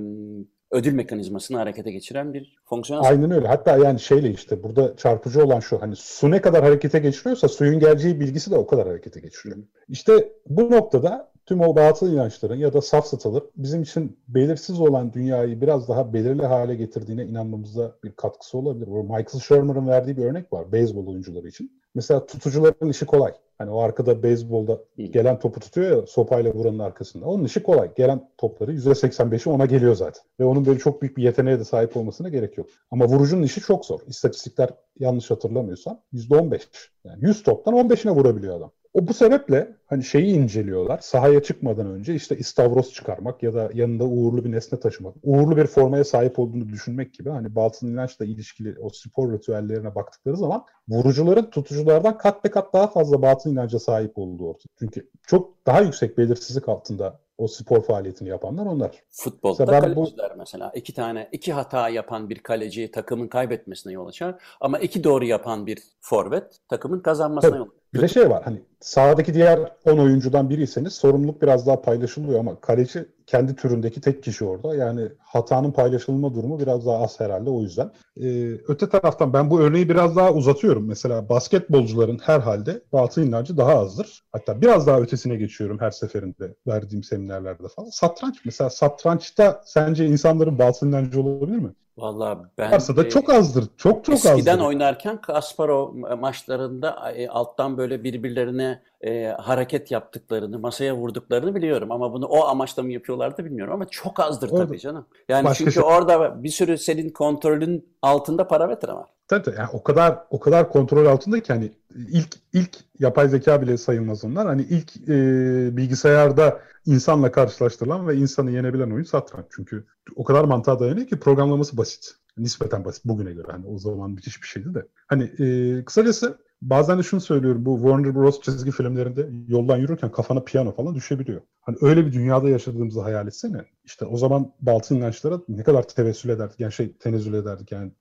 ödül mekanizmasını harekete geçiren bir fonksiyon. Aynen öyle. Hatta yani şeyle işte burada çarpıcı olan şu hani su ne kadar harekete geçiriyorsa suyun geleceği bilgisi de o kadar harekete geçiriyor. İşte bu noktada tüm o batıl inançların ya da safsatalar bizim için belirsiz olan dünyayı biraz daha belirli hale getirdiğine inanmamızda bir katkısı olabilir. Michael Shermer'ın verdiği bir örnek var beyzbol oyuncuları için. Mesela tutucuların işi kolay. Hani o arkada beyzbolda gelen topu tutuyor ya sopayla vuranın arkasında. Onun işi kolay. Gelen topları %85'i ona geliyor zaten. Ve onun böyle çok büyük bir yeteneğe de sahip olmasına gerek yok. Ama vurucunun işi çok zor. İstatistikler yanlış hatırlamıyorsam %15. Yani 100 toptan 15'ine vurabiliyor adam. O bu sebeple hani şeyi inceliyorlar. Sahaya çıkmadan önce işte istavros çıkarmak ya da yanında uğurlu bir nesne taşımak. Uğurlu bir formaya sahip olduğunu düşünmek gibi hani batıl inançla ilişkili o spor ritüellerine baktıkları zaman vurucuların tutuculardan kat be kat daha fazla batıl inanca sahip olduğu ortaya. Çünkü çok daha yüksek belirsizlik altında O spor faaliyetini yapanlar onlar. Futbolda mesela kaleciler bu... mesela. iki tane, iki hata yapan bir kaleci takımın kaybetmesine yol açar. Ama iki doğru yapan bir forvet takımın kazanmasına Tabii. yol açar. Bir de şey var hani sahadaki diğer 10 oyuncudan biriyseniz sorumluluk biraz daha paylaşılıyor ama kaleci kendi türündeki tek kişi orada. Yani hatanın paylaşılma durumu biraz daha az herhalde o yüzden. Ee, öte taraftan ben bu örneği biraz daha uzatıyorum. Mesela basketbolcuların herhalde batı inancı daha azdır. Hatta biraz daha ötesine geçiyorum her seferinde verdiğim seminerlerde falan. Satranç mesela satrançta sence insanların batı inancı olabilir mi? Vallahi ben varsa da çok azdır. Çok çok eskiden azdır. Eskiden oynarken Kasparov maçlarında e, alttan böyle birbirlerine e, hareket yaptıklarını, masaya vurduklarını biliyorum ama bunu o amaçla mı yapıyorlardı bilmiyorum ama çok azdır orada, tabii canım. Yani Başka çünkü şey... orada bir sürü senin kontrolün altında parametre var. Tabii yani o kadar o kadar kontrol altında ki hani ilk ilk yapay zeka bile sayılmaz onlar. Hani ilk e, bilgisayarda insanla karşılaştırılan ve insanı yenebilen oyun satranç. Çünkü o kadar mantığa dayanıyor ki programlaması basit. Nispeten basit bugüne göre. Hani o zaman müthiş bir şeydi de. Hani e, kısacası bazen de şunu söylüyorum. Bu Warner Bros. çizgi filmlerinde yoldan yürürken kafana piyano falan düşebiliyor. Hani öyle bir dünyada yaşadığımızı hayal etsene. İşte o zaman batı inançlara ne kadar tevessül ederdik. Yani şey tenezzül ederdik. Yani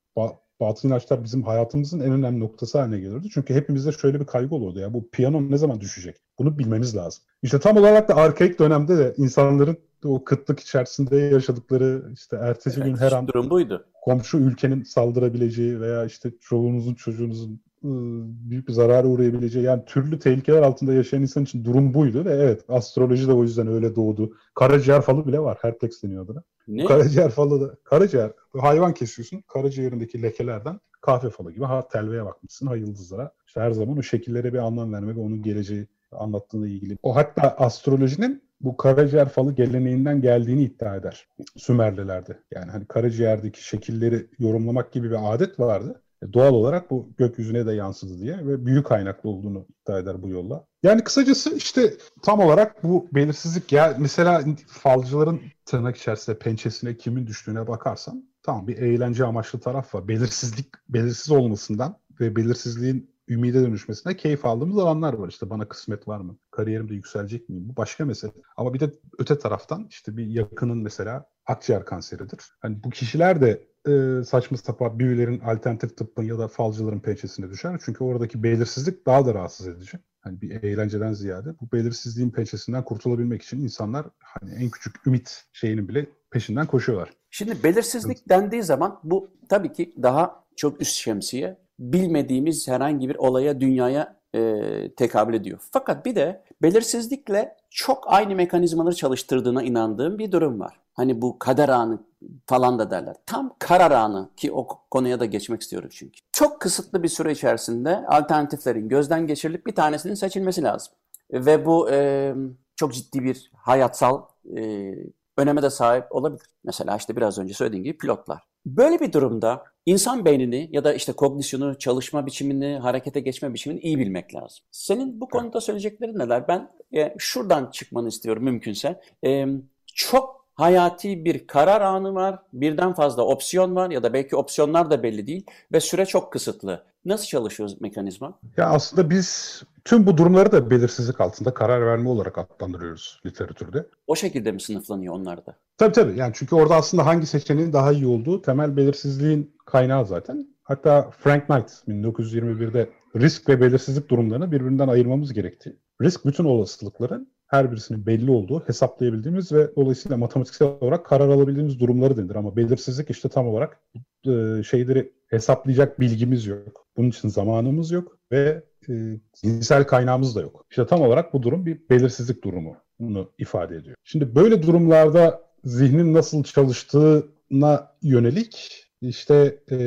batıl inançlar bizim hayatımızın en önemli noktası haline gelirdi. Çünkü hepimizde şöyle bir kaygı olurdu ya bu piyano ne zaman düşecek? Bunu bilmemiz lazım. İşte tam olarak da arkaik dönemde de insanların o kıtlık içerisinde yaşadıkları işte ertesi evet, gün her an durum buydu. komşu ülkenin saldırabileceği veya işte çoğunuzun çocuğunuzun büyük bir zarara uğrayabileceği yani türlü tehlikeler altında yaşayan insan için durum buydu ve evet astroloji de o yüzden öyle doğdu. Karaciğer falı bile var. Herplex deniyor adına. Ne? Karaciğer falı da karaciğer hayvan kesiyorsun. Karaciğerindeki lekelerden kahve falı gibi ha telveye bakmışsın ha yıldızlara. İşte her zaman o şekillere bir anlam verme ve onun geleceği anlattığına ilgili. O hatta astrolojinin bu karaciğer falı geleneğinden geldiğini iddia eder Sümerlilerde. Yani hani karaciğerdeki şekilleri yorumlamak gibi bir adet vardı. E, doğal olarak bu gökyüzüne de yansıdı diye ve büyük kaynaklı olduğunu iddia eder bu yolla. Yani kısacası işte tam olarak bu belirsizlik ya mesela falcıların tırnak içerisinde pençesine kimin düştüğüne bakarsan tamam bir eğlence amaçlı taraf var. Belirsizlik belirsiz olmasından ve belirsizliğin ümide dönüşmesine keyif aldığımız alanlar var. İşte bana kısmet var mı? Kariyerimde yükselecek miyim? Bu başka mesele. Ama bir de öte taraftan işte bir yakının mesela akciğer kanseridir. Hani bu kişiler de e, saçma sapan büyülerin alternatif tıbbın ya da falcıların pençesine düşer. Çünkü oradaki belirsizlik daha da rahatsız edici. Hani bir eğlenceden ziyade bu belirsizliğin pençesinden kurtulabilmek için insanlar hani en küçük ümit şeyinin bile peşinden koşuyorlar. Şimdi belirsizlik dendiği zaman bu tabii ki daha çok üst şemsiye bilmediğimiz herhangi bir olaya, dünyaya e, tekabül ediyor. Fakat bir de belirsizlikle çok aynı mekanizmaları çalıştırdığına inandığım bir durum var. Hani bu kader anı falan da derler. Tam karar anı ki o konuya da geçmek istiyorum çünkü. Çok kısıtlı bir süre içerisinde alternatiflerin gözden geçirilip bir tanesinin seçilmesi lazım. Ve bu e, çok ciddi bir hayatsal e, öneme de sahip olabilir. Mesela işte biraz önce söylediğim gibi pilotlar. Böyle bir durumda insan beynini ya da işte kognisyonu, çalışma biçimini, harekete geçme biçimini iyi bilmek lazım. Senin bu konuda söyleyeceklerin neler? Ben e, şuradan çıkmanı istiyorum mümkünse. E, çok hayati bir karar anı var, birden fazla opsiyon var ya da belki opsiyonlar da belli değil ve süre çok kısıtlı. Nasıl çalışıyor mekanizma? Ya aslında biz tüm bu durumları da belirsizlik altında karar verme olarak adlandırıyoruz literatürde. O şekilde mi sınıflanıyor onlar da? Tabii tabii. Yani çünkü orada aslında hangi seçeneğin daha iyi olduğu temel belirsizliğin kaynağı zaten. Hatta Frank Knight 1921'de risk ve belirsizlik durumlarını birbirinden ayırmamız gerektiği. Risk bütün olasılıkların her birisinin belli olduğu, hesaplayabildiğimiz ve dolayısıyla matematiksel olarak karar alabildiğimiz durumları denir. Ama belirsizlik işte tam olarak e, şeyleri hesaplayacak bilgimiz yok. Bunun için zamanımız yok ve e, zihinsel kaynağımız da yok. İşte tam olarak bu durum bir belirsizlik durumu. Bunu ifade ediyor. Şimdi böyle durumlarda zihnin nasıl çalıştığına yönelik işte e,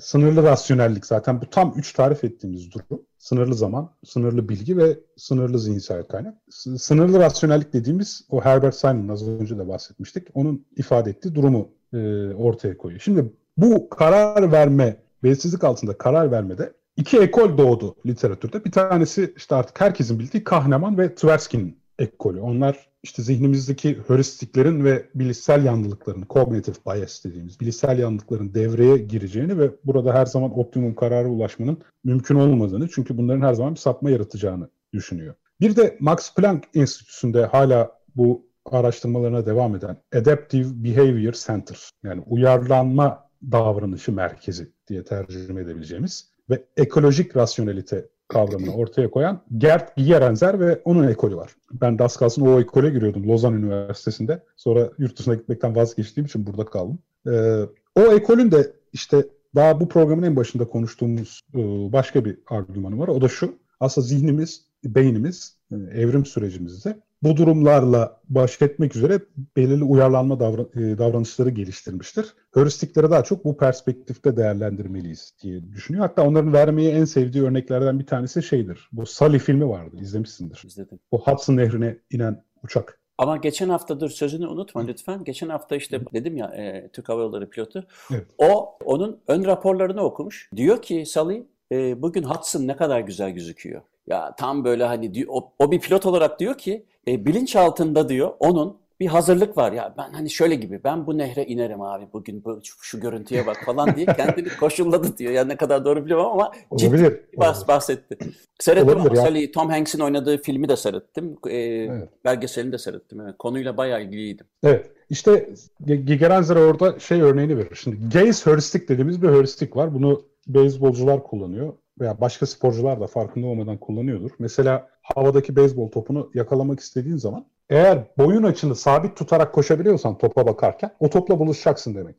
sınırlı rasyonellik zaten bu tam üç tarif ettiğimiz durum. Sınırlı zaman, sınırlı bilgi ve sınırlı zihinsel kaynak. Sınırlı rasyonellik dediğimiz o Herbert Simon az önce de bahsetmiştik. Onun ifade ettiği durumu e, ortaya koyuyor. Şimdi bu karar verme, belirsizlik altında karar vermede iki ekol doğdu literatürde. Bir tanesi işte artık herkesin bildiği Kahneman ve Tversky'nin ekolü. Onlar işte zihnimizdeki heuristiklerin ve bilişsel yanlılıkların, cognitive bias dediğimiz bilişsel yanlılıkların devreye gireceğini ve burada her zaman optimum karara ulaşmanın mümkün olmadığını çünkü bunların her zaman bir sapma yaratacağını düşünüyor. Bir de Max Planck Enstitüsü'nde hala bu araştırmalarına devam eden Adaptive Behavior Center yani uyarlanma davranışı merkezi diye tercüme edebileceğimiz ve ekolojik rasyonelite kavramını ortaya koyan Gert Gigerenzer ve onun ekolü var. Ben de az kalsın o ekole giriyordum Lozan Üniversitesi'nde. Sonra yurt dışına gitmekten vazgeçtiğim için burada kaldım. Ee, o ekolün de işte daha bu programın en başında konuştuğumuz e, başka bir argümanı var. O da şu. Aslında zihnimiz, beynimiz, e, evrim sürecimizde bu durumlarla baş etmek üzere belirli uyarlanma davran e, davranışları geliştirmiştir. Heuristikleri daha çok bu perspektifte değerlendirmeliyiz diye düşünüyor. Hatta onların vermeyi en sevdiği örneklerden bir tanesi şeydir. Bu Sully filmi vardı, izlemişsindir. İzledim. O Hudson Nehri'ne inen uçak. Ama geçen hafta dur sözünü unutma lütfen. Geçen hafta işte dedim ya e, Türk Hava Yolları pilotu. Evet. O onun ön raporlarını okumuş. Diyor ki Salih e, bugün Hudson ne kadar güzel gözüküyor. Ya tam böyle hani o, o bir pilot olarak diyor ki e, bilinç altında diyor onun bir hazırlık var ya ben hani şöyle gibi ben bu nehre inerim abi bugün bu şu, şu görüntüye bak falan diye kendini koşulladı diyor. Yani ne kadar doğru bilmiyorum ama ciddi Olabilir. bahs, bahsetti. Seyrettim Olabilir ama ya. Salih, Tom Hanks'in oynadığı filmi de seyrettim. E, Evet. Belgeselini de seyrettim. Evet. Konuyla bayağı ilgiliydim. Evet. İşte Gigerenzer orada şey örneğini verir. Şimdi gaze heuristik dediğimiz bir heuristik var. Bunu beyzbolcular kullanıyor veya başka sporcular da farkında olmadan kullanıyordur. Mesela havadaki beyzbol topunu yakalamak istediğin zaman eğer boyun açını sabit tutarak koşabiliyorsan topa bakarken o topla buluşacaksın demek.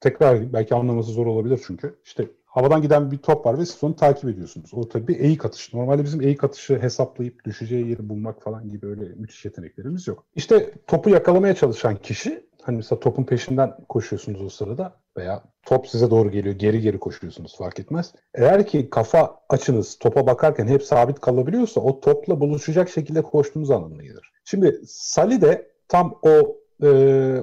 Tekrar. Belki anlaması zor olabilir çünkü. İşte havadan giden bir top var ve siz onu takip ediyorsunuz. O tabii bir eğik atış. Normalde bizim eğik atışı hesaplayıp düşeceği yeri bulmak falan gibi öyle müthiş yeteneklerimiz yok. İşte topu yakalamaya çalışan kişi hani mesela topun peşinden koşuyorsunuz o sırada veya top size doğru geliyor geri geri koşuyorsunuz fark etmez. Eğer ki kafa açınız topa bakarken hep sabit kalabiliyorsa o topla buluşacak şekilde koştuğunuz anlamına gelir. Şimdi Sally de tam o e,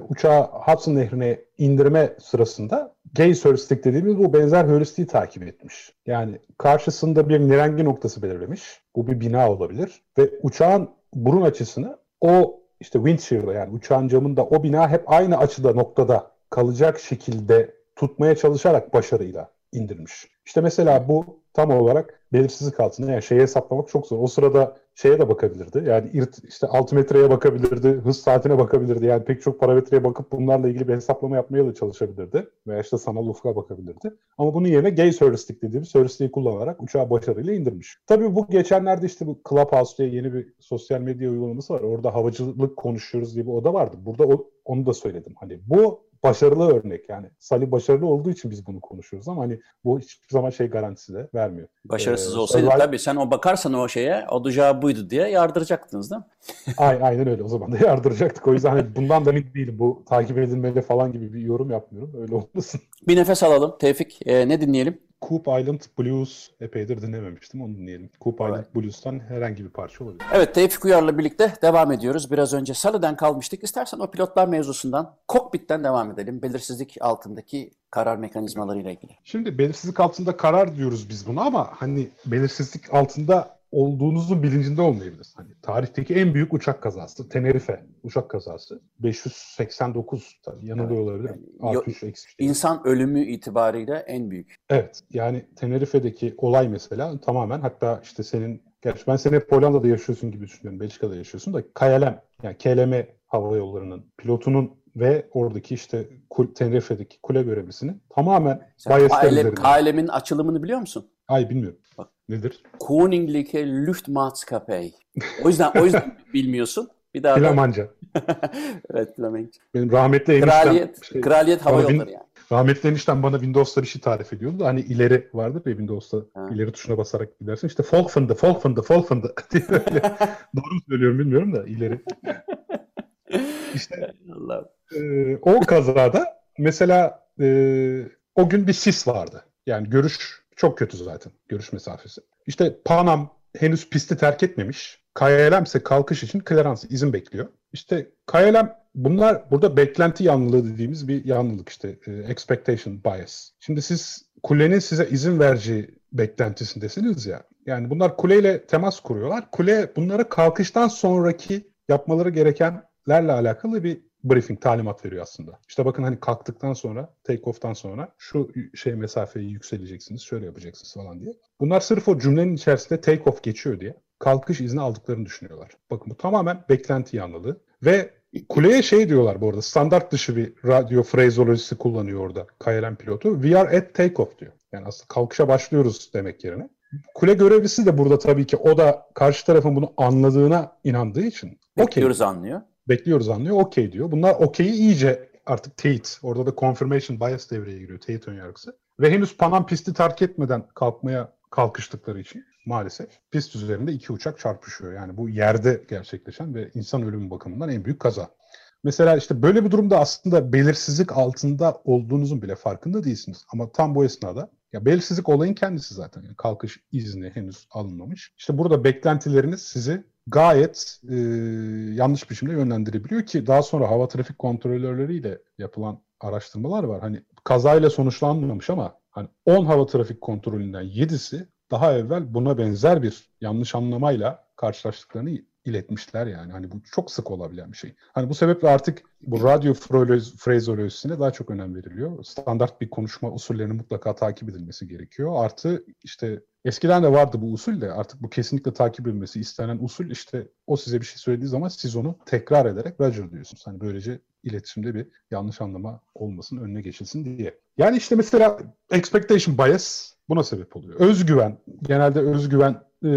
uçağı Hudson Nehri'ne indirme sırasında gaze heuristik dediğimiz bu benzer heuristiği takip etmiş. Yani karşısında bir nirengi noktası belirlemiş. Bu bir bina olabilir. Ve uçağın burun açısını o işte windshield'da yani uçağın camında o bina hep aynı açıda noktada kalacak şekilde tutmaya çalışarak başarıyla indirmiş. İşte mesela bu tam olarak belirsizlik altında yani şeyi hesaplamak çok zor. O sırada şeye de bakabilirdi. Yani irt, işte altimetreye bakabilirdi, hız saatine bakabilirdi. Yani pek çok parametreye bakıp bunlarla ilgili bir hesaplama yapmaya da çalışabilirdi. Veya işte sanal ufka bakabilirdi. Ama bunun yerine gaze heuristik dediğimiz heuristiği kullanarak uçağı başarıyla indirmiş. Tabii bu geçenlerde işte bu Clubhouse diye yeni bir sosyal medya uygulaması var. Orada havacılık konuşuyoruz diye bir oda vardı. Burada o, onu da söyledim. Hani bu başarılı örnek yani. Salih başarılı olduğu için biz bunu konuşuyoruz ama hani bu hiçbir zaman şey garantisi de vermiyor. Başarısız Ee, olsaydı Survivor- tabii sen o bakarsan o şeye olacağı buydu diye yardıracaktınız değil mi? Ay, aynen öyle. O zaman da yardıracaktık. O yüzden hani bundan da emin değilim. Bu takip edilmeli falan gibi bir yorum yapmıyorum. Öyle olmasın. Bir nefes alalım Tevfik. Ee, ne dinleyelim? Coop Island Blues epeydir dinlememiştim. Onu dinleyelim. Coop. Island Blues'tan herhangi bir parça olabilir. Evet Tevfik Uyar'la birlikte devam ediyoruz. Biraz önce Salı'dan kalmıştık. İstersen o pilotlar mevzusundan, kokpitten devam edelim. Belirsizlik altındaki karar mekanizmalarıyla ilgili. Şimdi belirsizlik altında karar diyoruz biz buna ama hani belirsizlik altında olduğunuzun bilincinde olmayabilir. Hani tarihteki en büyük uçak kazası Tenerife uçak kazası 589 tabii yanılıyor olabilir. Yani yo- Artı üç, eksi üç. İnsan ölümü itibariyle en büyük. Evet yani Tenerife'deki olay mesela tamamen hatta işte senin gerçi ben seni hep Hollanda'da yaşıyorsun gibi düşünüyorum. Belçika'da yaşıyorsun da KLM yani KLM hava yollarının pilotunun ve oradaki işte kul, Tenerife'deki kule görevlisinin tamamen biaslar KLM, üzerinden. KLM'in açılımını biliyor musun? Ay bilmiyorum. Bak. Nedir? Koninklijke Luchtmaatschappij. O yüzden o yüzden bilmiyorsun. Bir daha da... Flamanca. evet Flamanca. Benim rahmetli eniştem, Kraliyet, şey, kraliyet hava bana bin- yolları yani. rahmetli eniştem bana Windows'ta bir şey tarif ediyordu. Hani ileri vardır ya Windows'ta Ha. ileri tuşuna basarak gidersin. İşte Folkfund'ı, Folkfund'ı, Folkfund'ı diye böyle. Doğru mu söylüyorum bilmiyorum da ileri. İşte Allah. Ee, o kazada mesela e, o gün bir sis vardı. Yani görüş çok kötü zaten. Görüş mesafesi. İşte Panam henüz pisti terk etmemiş. KLM ise kalkış için clearance izin bekliyor. İşte KLM bunlar burada beklenti yanlılığı dediğimiz bir yanlılık işte e, expectation bias. Şimdi siz kulenin size izin vereceği beklentisindesiniz ya. Yani bunlar kuleyle temas kuruyorlar. Kule bunlara kalkıştan sonraki yapmaları gerekenlerle alakalı bir briefing, talimat veriyor aslında. İşte bakın hani kalktıktan sonra, take off'tan sonra şu şey mesafeyi yükseleceksiniz, şöyle yapacaksınız falan diye. Bunlar sırf o cümlenin içerisinde take off geçiyor diye kalkış izni aldıklarını düşünüyorlar. Bakın bu tamamen beklenti yanlılığı ve kuleye şey diyorlar bu arada standart dışı bir radyo frazolojisi kullanıyor orada KLM pilotu. We are at takeoff diyor. Yani aslında kalkışa başlıyoruz demek yerine. Kule görevlisi de burada tabii ki o da karşı tarafın bunu anladığına inandığı için. Bekliyoruz okay. anlıyor. Bekliyoruz anlıyor. Okey diyor. Bunlar okey'i iyice artık teyit. Orada da confirmation bias devreye giriyor. Teyit önyargısı. Ve henüz Panam pisti terk etmeden kalkmaya kalkıştıkları için maalesef pist üzerinde iki uçak çarpışıyor. Yani bu yerde gerçekleşen ve insan ölümü bakımından en büyük kaza. Mesela işte böyle bir durumda aslında belirsizlik altında olduğunuzun bile farkında değilsiniz. Ama tam bu esnada ya belirsizlik olayın kendisi zaten. Yani kalkış izni henüz alınmamış. İşte burada beklentileriniz sizi gayet e, yanlış biçimde yönlendirebiliyor ki daha sonra hava trafik kontrolörleriyle yapılan araştırmalar var. Hani kazayla sonuçlanmamış ama hani 10 hava trafik kontrolünden 7'si daha evvel buna benzer bir yanlış anlamayla karşılaştıklarını iletmişler yani. Hani bu çok sık olabilen bir şey. Hani bu sebeple artık bu radyo frazolojisine daha çok önem veriliyor. Standart bir konuşma usullerinin mutlaka takip edilmesi gerekiyor. Artı işte eskiden de vardı bu usul de artık bu kesinlikle takip edilmesi istenen usul işte o size bir şey söylediği zaman siz onu tekrar ederek roger diyorsunuz. Hani böylece iletişimde bir yanlış anlama olmasın önüne geçilsin diye. Yani işte mesela expectation bias buna sebep oluyor. Özgüven, genelde özgüven e,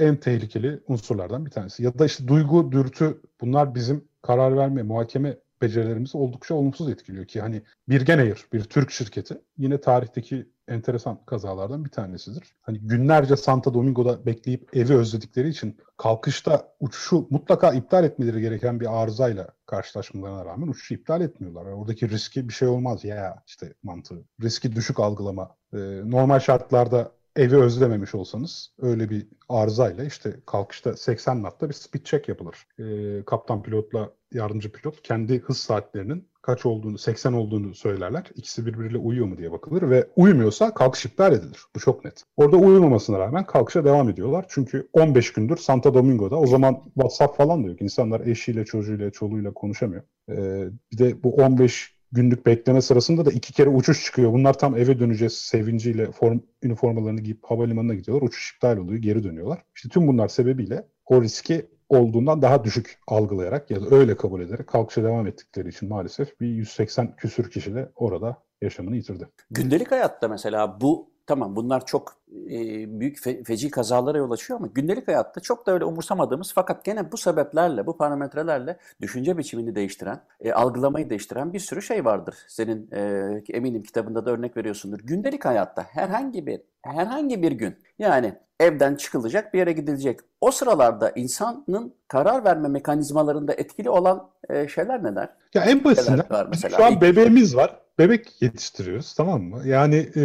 en tehlikeli unsurlardan bir tanesi. Ya da işte duygu, dürtü bunlar bizim karar verme, muhakeme becerilerimizi oldukça olumsuz etkiliyor ki hani Birgen Air bir Türk şirketi yine tarihteki enteresan kazalardan bir tanesidir. Hani günlerce Santa Domingo'da bekleyip evi özledikleri için kalkışta uçuşu mutlaka iptal etmeleri gereken bir arızayla karşılaşmalarına rağmen uçuşu iptal etmiyorlar. Oradaki riski bir şey olmaz ya işte mantığı. Riski düşük algılama. Ee, normal şartlarda evi özlememiş olsanız öyle bir arızayla işte kalkışta 80 knot'ta bir speed check yapılır. Ee, kaptan pilotla yardımcı pilot kendi hız saatlerinin kaç olduğunu, 80 olduğunu söylerler. İkisi birbiriyle uyuyor mu diye bakılır ve uymuyorsa kalkış iptal edilir. Bu çok net. Orada uyumamasına rağmen kalkışa devam ediyorlar. Çünkü 15 gündür Santa Domingo'da o zaman WhatsApp falan da yok. İnsanlar eşiyle, çocuğuyla, çoluğuyla konuşamıyor. Ee, bir de bu 15 günlük bekleme sırasında da iki kere uçuş çıkıyor. Bunlar tam eve döneceğiz sevinciyle form, üniformalarını giyip havalimanına gidiyorlar. Uçuş iptal oluyor, geri dönüyorlar. İşte tüm bunlar sebebiyle o riski olduğundan daha düşük algılayarak ya da öyle kabul ederek kalkışa devam ettikleri için maalesef bir 180 küsür kişi de orada yaşamını yitirdi. Gündelik hayatta mesela bu tamam bunlar çok e, büyük fe, feci kazalara yol açıyor ama gündelik hayatta çok da öyle umursamadığımız fakat gene bu sebeplerle, bu parametrelerle düşünce biçimini değiştiren, e, algılamayı değiştiren bir sürü şey vardır. Senin e, eminim kitabında da örnek veriyorsundur. Gündelik hayatta herhangi bir herhangi bir gün yani evden çıkılacak bir yere gidilecek. O sıralarda insanın karar verme mekanizmalarında etkili olan e, şeyler neler? Ya en basitinden şu an bebeğimiz var. Bebek yetiştiriyoruz tamam mı? Yani e,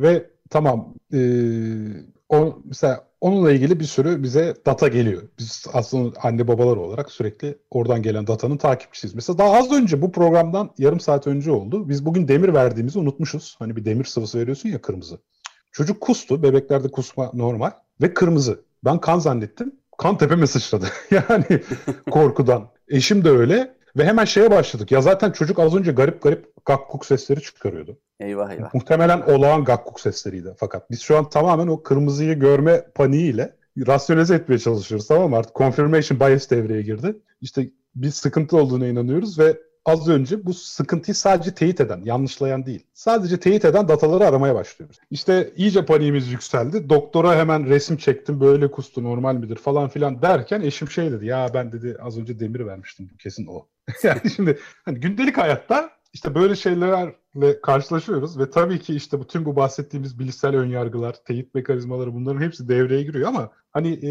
ve tamam e, o mesela onunla ilgili bir sürü bize data geliyor. Biz aslında anne babalar olarak sürekli oradan gelen datanın takipçisiyiz. Mesela daha az önce bu programdan yarım saat önce oldu. Biz bugün demir verdiğimizi unutmuşuz. Hani bir demir sıvısı veriyorsun ya kırmızı. Çocuk kustu. Bebeklerde kusma normal. Ve kırmızı. Ben kan zannettim. Kan tepeme sıçradı. yani korkudan. Eşim de öyle. Ve hemen şeye başladık. Ya zaten çocuk az önce garip garip gakkuk sesleri çıkarıyordu. Eyvah eyvah. Muhtemelen olağan gakkuk sesleriydi. Fakat biz şu an tamamen o kırmızıyı görme paniğiyle rasyonize etmeye çalışıyoruz tamam mı? Artık confirmation bias devreye girdi. İşte bir sıkıntı olduğuna inanıyoruz ve az önce bu sıkıntıyı sadece teyit eden, yanlışlayan değil. Sadece teyit eden dataları aramaya başlıyoruz. İşte iyice paniğimiz yükseldi. Doktora hemen resim çektim böyle kustu normal midir falan filan derken eşim şey dedi ya ben dedi az önce demir vermiştim bu kesin o. yani şimdi hani gündelik hayatta işte böyle şeylerle karşılaşıyoruz ve tabii ki işte bütün bu bahsettiğimiz bilişsel önyargılar, teyit mekanizmaları bunların hepsi devreye giriyor ama hani e,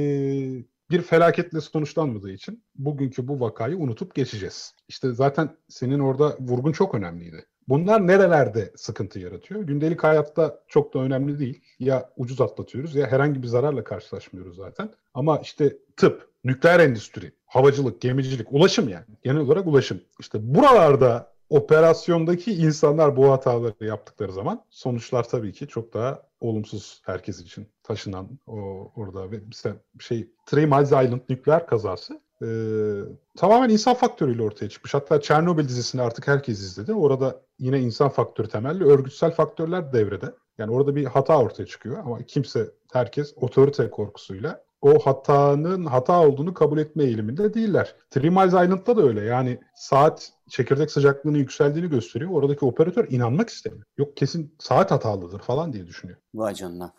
bir felaketle sonuçlanmadığı için bugünkü bu vakayı unutup geçeceğiz. İşte zaten senin orada vurgun çok önemliydi. Bunlar nerelerde sıkıntı yaratıyor? Gündelik hayatta çok da önemli değil. Ya ucuz atlatıyoruz ya herhangi bir zararla karşılaşmıyoruz zaten. Ama işte tıp, nükleer endüstri, havacılık, gemicilik, ulaşım yani. Genel olarak ulaşım. İşte buralarda operasyondaki insanlar bu hataları yaptıkları zaman sonuçlar tabii ki çok daha olumsuz herkes için taşınan o orada ve şey Three Miles Island nükleer kazası e, tamamen insan faktörüyle ortaya çıkmış. Hatta Çernobil dizisini artık herkes izledi. Orada yine insan faktörü temelli örgütsel faktörler devrede. Yani orada bir hata ortaya çıkıyor ama kimse herkes otorite korkusuyla o hatanın hata olduğunu kabul etme eğiliminde değiller. Three Miles Island'da da öyle. Yani saat çekirdek sıcaklığının yükseldiğini gösteriyor. Oradaki operatör inanmak istemiyor. Yok kesin saat hatalıdır falan diye düşünüyor. Vay canına.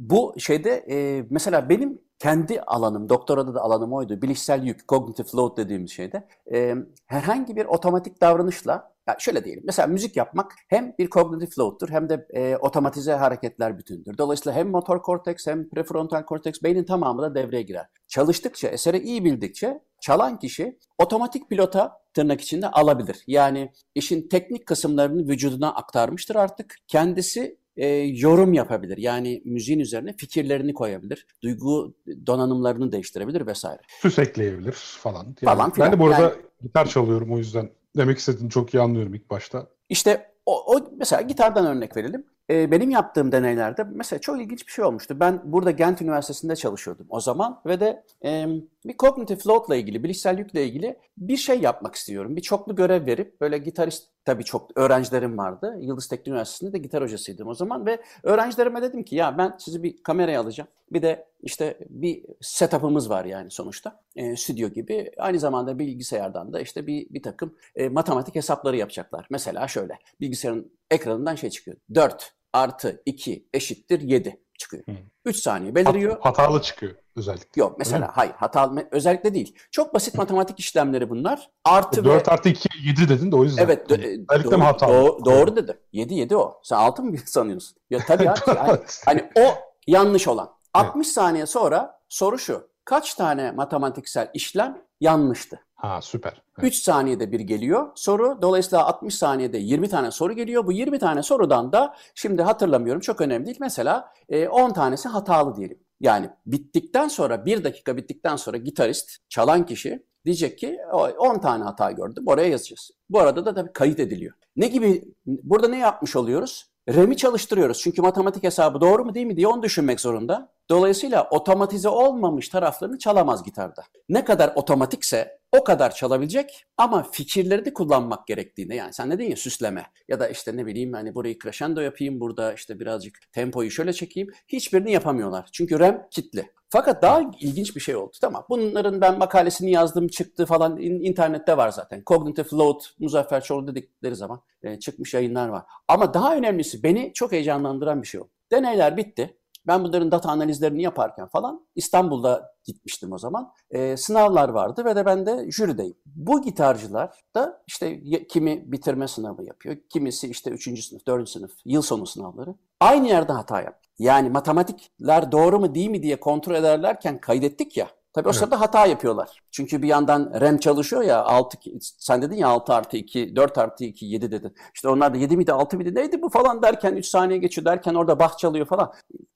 Bu şeyde e, mesela benim kendi alanım, doktorada da alanım oydu. Bilişsel yük, cognitive load dediğimiz şeyde e, herhangi bir otomatik davranışla ya şöyle diyelim. Mesela müzik yapmak hem bir cognitive load'dur hem de e, otomatize hareketler bütündür. Dolayısıyla hem motor korteks hem prefrontal korteks beynin tamamı da devreye girer. Çalıştıkça, eseri iyi bildikçe çalan kişi otomatik pilota tırnak içinde alabilir. Yani işin teknik kısımlarını vücuduna aktarmıştır artık. Kendisi e, yorum yapabilir. Yani müziğin üzerine fikirlerini koyabilir. Duygu donanımlarını değiştirebilir vesaire. Süs ekleyebilir falan. Yani Falan filan. Ben de bu arada Yani- gitar çalıyorum o yüzden demek istediğini çok iyi anlıyorum ilk başta. İşte o, o mesela gitardan örnek verelim. Ee, benim yaptığım deneylerde mesela çok ilginç bir şey olmuştu. Ben burada Gent Üniversitesi'nde çalışıyordum o zaman ve de e, bir cognitive load'la ilgili, bilişsel yükle ilgili bir şey yapmak istiyorum. Bir çoklu görev verip böyle gitarist tabii çok öğrencilerim vardı. Yıldız Teknik Üniversitesi'nde de gitar hocasıydım o zaman ve öğrencilerime dedim ki ya ben sizi bir kameraya alacağım. Bir de işte bir setup'ımız var yani sonuçta. E, stüdyo gibi. Aynı zamanda bilgisayardan da işte bir, bir takım e, matematik hesapları yapacaklar. Mesela şöyle bilgisayarın ekranından şey çıkıyor. 4 artı 2 eşittir 7 çıkıyor. Hı. 3 saniye Hat- beliriyor. hatalı çıkıyor özellikle. Yok Öyle mesela mi? hayır hatalı özellikle değil. Çok basit matematik işlemleri bunlar. Artı ve 4 artı 2 7 dedin de o yüzden. Evet, Hani do- özellikle doğru, mi hatalı? doğru, doğru dedi. 7 7 o. Sen 6 mı sanıyorsun? Ya tabii abi. yani, hani o yanlış olan. 60 saniye sonra soru şu. Kaç tane matematiksel işlem yanlıştı? ha süper. Evet. 3 saniyede bir geliyor soru. Dolayısıyla 60 saniyede 20 tane soru geliyor. Bu 20 tane sorudan da şimdi hatırlamıyorum çok önemli değil. Mesela e, 10 tanesi hatalı diyelim. Yani bittikten sonra 1 dakika bittikten sonra gitarist çalan kişi diyecek ki "O, 10 tane hata gördüm oraya yazacağız. Bu arada da tabii kayıt ediliyor. Ne gibi burada ne yapmış oluyoruz? RAM'i çalıştırıyoruz. Çünkü matematik hesabı doğru mu değil mi diye onu düşünmek zorunda. Dolayısıyla otomatize olmamış taraflarını çalamaz gitarda. Ne kadar otomatikse o kadar çalabilecek ama fikirlerini kullanmak gerektiğinde yani sen ne dedin ya süsleme ya da işte ne bileyim hani burayı crescendo yapayım burada işte birazcık tempoyu şöyle çekeyim hiçbirini yapamıyorlar. Çünkü RAM kitli. Fakat daha ilginç bir şey oldu. Tamam bunların ben makalesini yazdım çıktı falan in- internette var zaten. Cognitive Load Muzaffer Çoğlu dedikleri zaman e, çıkmış yayınlar var. Ama daha önemlisi beni çok heyecanlandıran bir şey oldu. Deneyler bitti. Ben bunların data analizlerini yaparken falan İstanbul'da gitmiştim o zaman. Ee, sınavlar vardı ve de ben de jürideyim. Bu gitarcılar da işte kimi bitirme sınavı yapıyor, kimisi işte 3. sınıf, 4. sınıf, yıl sonu sınavları. Aynı yerde hata yap. Yani matematikler doğru mu değil mi diye kontrol ederlerken kaydettik ya. Tabii o Evet. sırada hata yapıyorlar. Çünkü bir yandan RAM çalışıyor ya 6, sen dedin ya 6 artı 2, 4 artı 2, 7 dedin. İşte onlar da 7 miydi 6 mıydı neydi bu falan derken 3 saniye geçiyor derken orada bah çalıyor falan.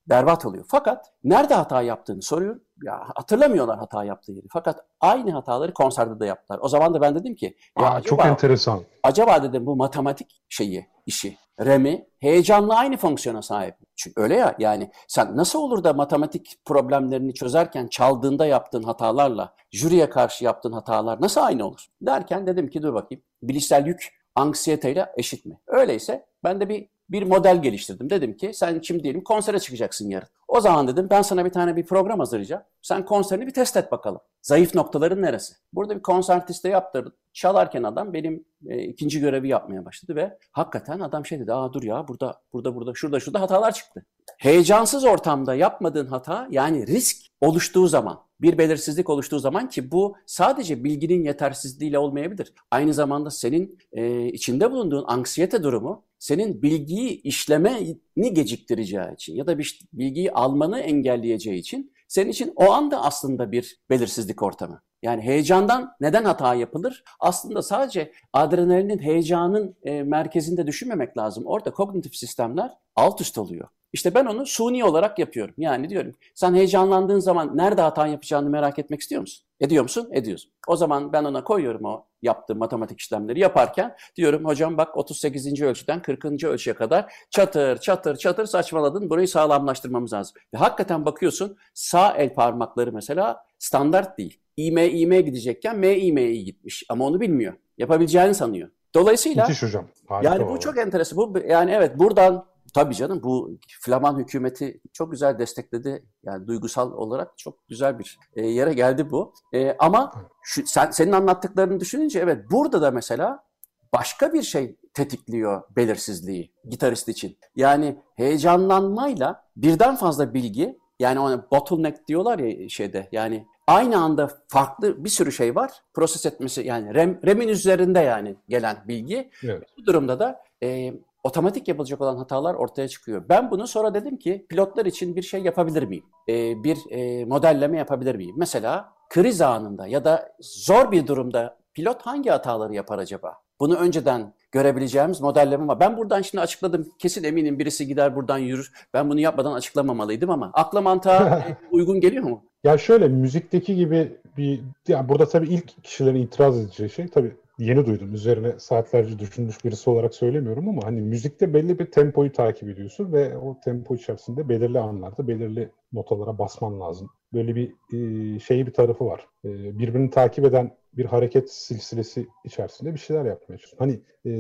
Berbat oluyor. Fakat nerede hata yaptığını soruyor. Ya hatırlamıyorlar hata yaptığı yeri. Fakat aynı hataları konserde de yaptılar. O zaman da ben dedim ki ya Aa, çok acaba- enteresan. acaba dedim bu matematik şeyi, işi, RAM'i heyecanla aynı fonksiyona sahip. Çünkü öyle ya yani sen nasıl olur da matematik problemlerini çözerken çaldığında yaptığın hatalarla jüriye karşı yaptığın hatalar nasıl aynı olur? Derken dedim ki dur bakayım bilişsel yük anksiyeteyle eşit mi? Öyleyse ben de bir bir model geliştirdim. Dedim ki sen şimdi diyelim konsere çıkacaksın yarın. O zaman dedim ben sana bir tane bir program hazırlayacağım. Sen konserini bir test et bakalım. Zayıf noktaların neresi? Burada bir konsertiste yaptırdım. Çalarken adam benim e, ikinci görevi yapmaya başladı ve hakikaten adam şey dedi. Aa dur ya burada burada burada şurada şurada hatalar çıktı. Heyecansız ortamda yapmadığın hata yani risk oluştuğu zaman bir belirsizlik oluştuğu zaman ki bu sadece bilginin yetersizliğiyle olmayabilir. Aynı zamanda senin e, içinde bulunduğun anksiyete durumu senin bilgiyi işlemeni geciktireceği için ya da bir bilgiyi almanı engelleyeceği için senin için o anda aslında bir belirsizlik ortamı. Yani heyecandan neden hata yapılır? Aslında sadece adrenalinin heyecanın e, merkezinde düşünmemek lazım. Orada kognitif sistemler alt üst oluyor. İşte ben onu suni olarak yapıyorum. Yani diyorum sen heyecanlandığın zaman nerede hata yapacağını merak etmek istiyor musun? Ediyor musun? Ediyorsun. O zaman ben ona koyuyorum o yaptığım matematik işlemleri yaparken diyorum hocam bak 38. ölçüden 40. ölçüye kadar çatır çatır çatır saçmaladın burayı sağlamlaştırmamız lazım. Ve hakikaten bakıyorsun sağ el parmakları mesela standart değil. İme ime gidecekken M ime'ye gitmiş ama onu bilmiyor. Yapabileceğini sanıyor. Dolayısıyla Müthiş hocam. Harika yani bu vallahi. çok enteresan. Bu yani evet buradan Tabii canım bu Flaman hükümeti çok güzel destekledi. Yani duygusal olarak çok güzel bir e, yere geldi bu. E, ama şu, sen senin anlattıklarını düşününce evet burada da mesela başka bir şey tetikliyor belirsizliği gitarist için. Yani heyecanlanmayla birden fazla bilgi yani ona bottleneck diyorlar ya şeyde yani aynı anda farklı bir sürü şey var. Proses etmesi yani RAM, RAM'in üzerinde yani gelen bilgi. Evet. Bu durumda da e, otomatik yapılacak olan hatalar ortaya çıkıyor. Ben bunu sonra dedim ki pilotlar için bir şey yapabilir miyim? E, bir e, modelleme yapabilir miyim? Mesela kriz anında ya da zor bir durumda pilot hangi hataları yapar acaba? Bunu önceden görebileceğimiz modelleme var. Ben buradan şimdi açıkladım. Kesin eminim birisi gider buradan yürür. Ben bunu yapmadan açıklamamalıydım ama akla mantığa uygun geliyor mu? Ya şöyle müzikteki gibi bir yani burada tabii ilk kişilerin itiraz edeceği şey tabii yeni duydum. Üzerine saatlerce düşünmüş birisi olarak söylemiyorum ama hani müzikte belli bir tempoyu takip ediyorsun ve o tempo içerisinde belirli anlarda belirli notalara basman lazım. Böyle bir e, şeyi bir tarafı var. E, birbirini takip eden bir hareket silsilesi içerisinde bir şeyler yapmaya çalışıyorsun. Hani e,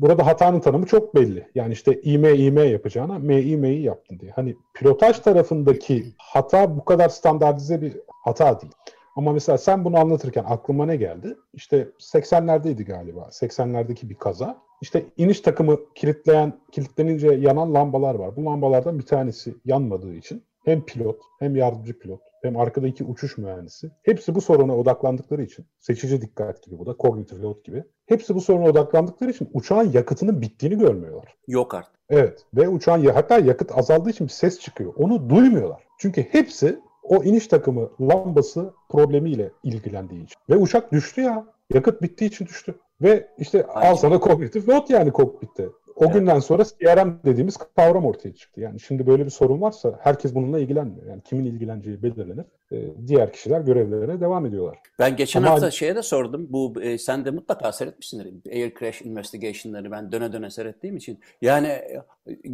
burada hatanın tanımı çok belli. Yani işte ime ime yapacağına me imeyi yaptın diye. Hani pilotaj tarafındaki hata bu kadar standartize bir hata değil. Ama mesela sen bunu anlatırken aklıma ne geldi? İşte 80'lerdeydi galiba. 80'lerdeki bir kaza. İşte iniş takımı kilitleyen, kilitlenince yanan lambalar var. Bu lambalardan bir tanesi yanmadığı için hem pilot hem yardımcı pilot hem arkadaki uçuş mühendisi hepsi bu soruna odaklandıkları için seçici dikkat gibi bu da kognitif load gibi hepsi bu soruna odaklandıkları için uçağın yakıtının bittiğini görmüyorlar. Yok artık. Evet ve uçağın hatta yakıt azaldığı için bir ses çıkıyor. Onu duymuyorlar. Çünkü hepsi o iniş takımı lambası problemiyle ilgilendiği için. Ve uçak düştü ya. Yakıt bittiği için düştü. Ve işte Aynen. al sana kognitif load yani kokpitte. O evet. günden sonra CRM dediğimiz kavram ortaya çıktı. Yani şimdi böyle bir sorun varsa herkes bununla ilgilenmiyor. Yani kimin ilgileneceği belirlenir. Ee, diğer kişiler görevlerine devam ediyorlar. Ben geçen Ama... hafta şeye de sordum. Bu e, sen de mutlaka seyretmişsindir. Air Crash Investigation'ları ben döne döne seyrettiğim için. Yani e,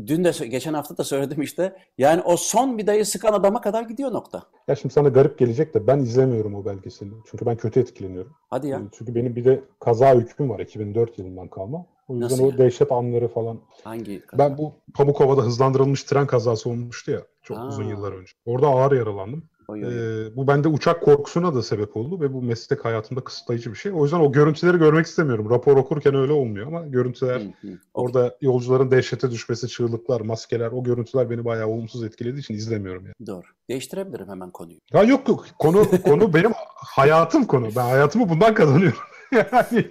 dün de geçen hafta da söyledim işte. Yani o son vidayı sıkan adama kadar gidiyor nokta. Ya şimdi sana garip gelecek de ben izlemiyorum o belgeseli. Çünkü ben kötü etkileniyorum. Hadi ya. Çünkü benim bir de kaza hükmüm var 2004 yılından kalma. O yüzden Nasıl o yani? dehşet anları falan. Hangi kaza? Ben bu Pamukova'da hızlandırılmış tren kazası olmuştu ya çok Aa. uzun yıllar önce. Orada ağır yaralandım. Oy, oy. Ee, bu bende uçak korkusuna da sebep oldu ve bu meslek hayatımda kısıtlayıcı bir şey. O yüzden o görüntüleri görmek istemiyorum. Rapor okurken öyle olmuyor ama görüntüler, hı hı. orada yolcuların dehşete düşmesi, çığlıklar, maskeler, o görüntüler beni bayağı olumsuz etkilediği için izlemiyorum yani. Doğru. Değiştirebilirim hemen konuyu. Ya yok yok. Konu konu benim hayatım konu. Ben hayatımı bundan kazanıyorum. yani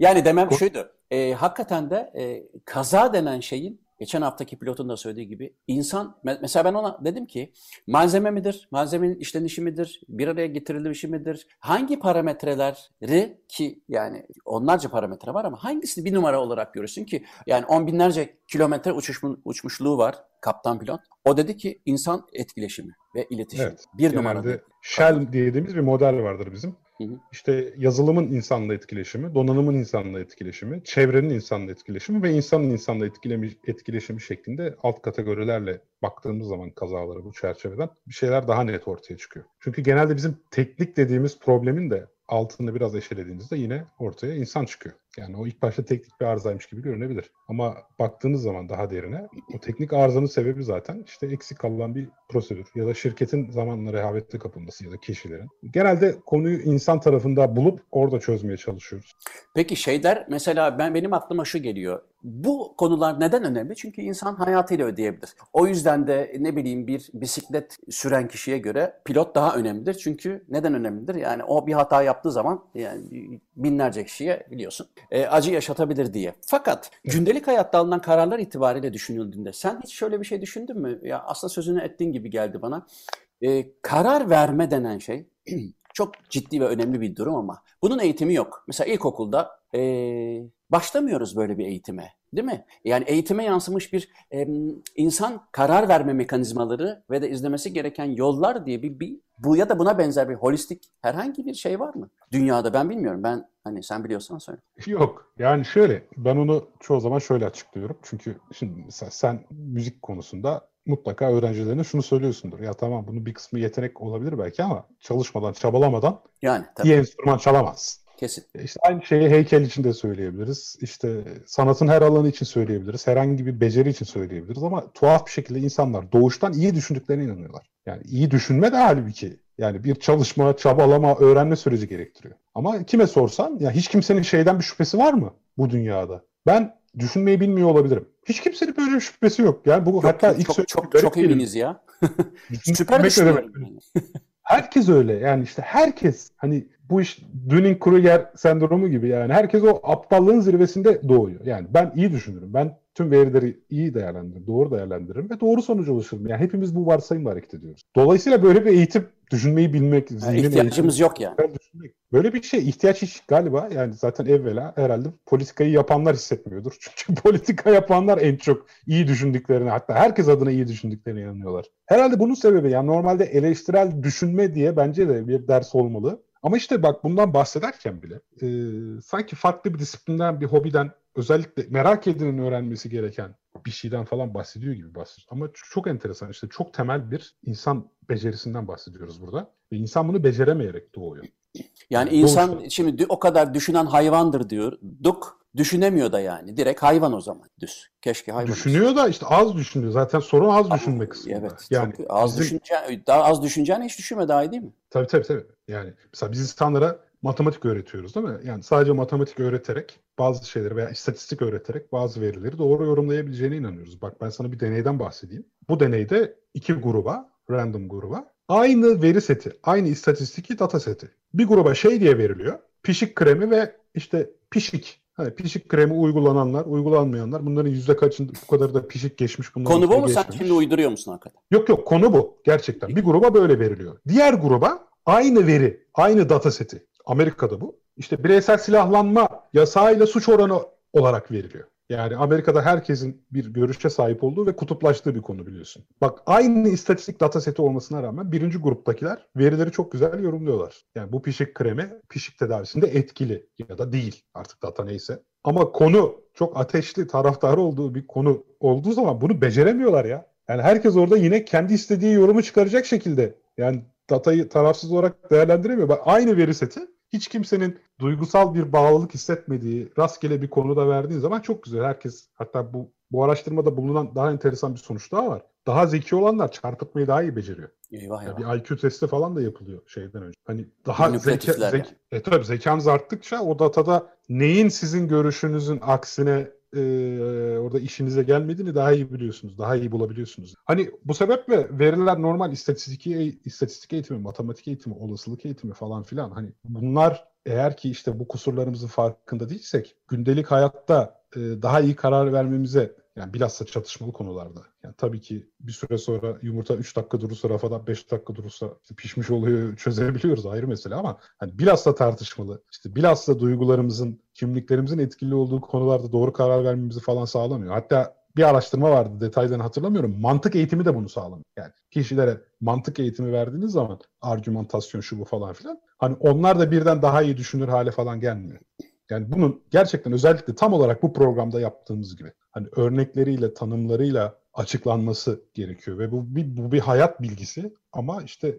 yani demem şuydu. E, hakikaten de e, kaza denen şeyin geçen haftaki pilotun da söylediği gibi insan mesela ben ona dedim ki malzeme midir? Malzemenin işlenişi midir? Bir araya getirilişi midir? Hangi parametreleri ki yani onlarca parametre var ama hangisini bir numara olarak görürsün ki yani on binlerce kilometre uçuş, uçmuşluğu var kaptan pilot. O dedi ki insan etkileşimi ve iletişim. Evet, bir numara. Shell dediğimiz bir model vardır bizim. İşte yazılımın insanla etkileşimi, donanımın insanla etkileşimi, çevrenin insanla etkileşimi ve insanın insanla etkileşimi şeklinde alt kategorilerle baktığımız zaman kazalara bu çerçeveden bir şeyler daha net ortaya çıkıyor. Çünkü genelde bizim teknik dediğimiz problemin de altını biraz eşelediğinizde yine ortaya insan çıkıyor. Yani o ilk başta teknik bir arızaymış gibi görünebilir. Ama baktığınız zaman daha derine o teknik arızanın sebebi zaten işte eksik kalan bir prosedür ya da şirketin zamanla rehavette kapılması ya da kişilerin. Genelde konuyu insan tarafında bulup orada çözmeye çalışıyoruz. Peki şeyler mesela ben benim aklıma şu geliyor. Bu konular neden önemli? Çünkü insan hayatıyla ödeyebilir. O yüzden de ne bileyim bir bisiklet süren kişiye göre pilot daha önemlidir. Çünkü neden önemlidir? Yani o bir hata yaptığı zaman yani binlerce kişiye biliyorsun e, acı yaşatabilir diye. Fakat gündelik hayatta alınan kararlar itibariyle düşünüldüğünde sen hiç şöyle bir şey düşündün mü? Ya aslında sözünü ettiğin gibi geldi bana. E, karar verme denen şey çok ciddi ve önemli bir durum ama bunun eğitimi yok. Mesela ilkokulda e, başlamıyoruz böyle bir eğitime. Değil mi? Yani eğitime yansımış bir e, insan karar verme mekanizmaları ve de izlemesi gereken yollar diye bir, bir bu ya da buna benzer bir holistik herhangi bir şey var mı? Dünyada ben bilmiyorum. Ben hani sen biliyorsan söyle. Yok. Yani şöyle ben onu çoğu zaman şöyle açıklıyorum. Çünkü şimdi mesela sen müzik konusunda mutlaka öğrencilerine şunu söylüyorsundur. Ya tamam bunun bir kısmı yetenek olabilir belki ama çalışmadan, çabalamadan yani, tabii. iyi enstrüman çalamazsın. Kesin. İşte aynı şeyi heykel için de söyleyebiliriz. İşte sanatın her alanı için söyleyebiliriz. Herhangi bir beceri için söyleyebiliriz ama tuhaf bir şekilde insanlar doğuştan iyi düşündüklerine inanıyorlar. Yani iyi düşünme de halbuki yani bir çalışma, çabalama, öğrenme süreci gerektiriyor. Ama kime sorsan ya hiç kimsenin şeyden bir şüphesi var mı bu dünyada? Ben düşünmeyi bilmiyor olabilirim. Hiç kimsenin böyle bir şüphesi yok. Yani bu Yok, hatta çok, ilk çok, çok, çok eminiz ya. Süper düşünüyorum. Herkes öyle. Yani işte herkes hani bu iş Dunning-Kruger sendromu gibi yani herkes o aptallığın zirvesinde doğuyor. Yani ben iyi düşünürüm. Ben tüm verileri iyi değerlendiririm, doğru değerlendiririm ve doğru sonuca ulaşırım. Yani hepimiz bu varsayımla hareket ediyoruz. Dolayısıyla böyle bir eğitim, düşünmeyi bilmek, Yani ihtiyacımız yok yani. düşünmek. Böyle bir şey ihtiyaç hiç galiba yani zaten evvela herhalde politikayı yapanlar hissetmiyordur. Çünkü politika yapanlar en çok iyi düşündüklerine hatta herkes adına iyi düşündüklerine inanıyorlar. Herhalde bunun sebebi yani normalde eleştirel düşünme diye bence de bir ders olmalı. Ama işte bak bundan bahsederken bile e, sanki farklı bir disiplinden, bir hobiden özellikle merak edenin öğrenmesi gereken bir şeyden falan bahsediyor gibi bahsediyor. Ama çok enteresan işte çok temel bir insan becerisinden bahsediyoruz burada. Ve insan bunu beceremeyerek doğuyor. Yani insan söylüyorsun. şimdi o kadar düşünen hayvandır diyorduk. Düşünemiyor da yani. Direkt hayvan o zaman düz. Keşke hayvan olsa. Düşünüyor da işte az düşünüyor. Zaten sorun az düşünme kısmında. Evet. yani çok az bizim- düşünce, daha az düşüneceğine hiç düşünme daha iyi değil mi? Tabii tabii tabii. Yani mesela biz insanlara matematik öğretiyoruz değil mi? Yani sadece matematik öğreterek bazı şeyleri veya istatistik öğreterek bazı verileri doğru yorumlayabileceğine inanıyoruz. Bak ben sana bir deneyden bahsedeyim. Bu deneyde iki gruba, random gruba aynı veri seti, aynı istatistiki data seti. Bir gruba şey diye veriliyor. Pişik kremi ve işte pişik. Hani pişik kremi uygulananlar, uygulanmayanlar. Bunların yüzde kaçın bu kadar da pişik geçmiş. bunların Konu bu mu? Sen geçmemiş. şimdi uyduruyor musun hakikaten? Yok yok konu bu gerçekten. Bir gruba böyle veriliyor. Diğer gruba aynı veri, aynı data seti. Amerika'da bu. İşte bireysel silahlanma yasağıyla suç oranı olarak veriliyor. Yani Amerika'da herkesin bir görüşe sahip olduğu ve kutuplaştığı bir konu biliyorsun. Bak aynı istatistik data seti olmasına rağmen birinci gruptakiler verileri çok güzel yorumluyorlar. Yani bu pişik kremi pişik tedavisinde etkili ya da değil artık data neyse. Ama konu çok ateşli taraftarı olduğu bir konu olduğu zaman bunu beceremiyorlar ya. Yani herkes orada yine kendi istediği yorumu çıkaracak şekilde yani datayı tarafsız olarak değerlendiremiyor. Bak aynı veri seti hiç kimsenin duygusal bir bağlılık hissetmediği rastgele bir konuda verdiğin zaman çok güzel. Herkes hatta bu bu araştırmada bulunan daha enteresan bir sonuç daha var. Daha zeki olanlar çarpıtmayı daha iyi beceriyor. Eyvah eyvah. bir IQ testi falan da yapılıyor şeyden önce. Hani daha zeka, zek, e tabii zekanız arttıkça o datada neyin sizin görüşünüzün aksine e, orada işinize gelmediğini daha iyi biliyorsunuz. Daha iyi bulabiliyorsunuz. Hani bu sebeple veriler normal istatistik, istatistik eğitimi, matematik eğitimi, olasılık eğitimi falan filan. Hani bunlar eğer ki işte bu kusurlarımızın farkında değilsek gündelik hayatta e, daha iyi karar vermemize yani bilhassa çatışmalı konularda. Yani tabii ki bir süre sonra yumurta 3 dakika durursa rafadan 5 dakika durursa işte pişmiş oluyor çözebiliyoruz ayrı mesele ama hani bilhassa tartışmalı işte bilhassa duygularımızın kimliklerimizin etkili olduğu konularda doğru karar vermemizi falan sağlamıyor. Hatta bir araştırma vardı detaylarını hatırlamıyorum. Mantık eğitimi de bunu sağlamıyor. Yani kişilere mantık eğitimi verdiğiniz zaman argümantasyon şu bu falan filan hani onlar da birden daha iyi düşünür hale falan gelmiyor. Yani bunun gerçekten özellikle tam olarak bu programda yaptığımız gibi hani örnekleriyle, tanımlarıyla açıklanması gerekiyor ve bu bir, bu bir hayat bilgisi ama işte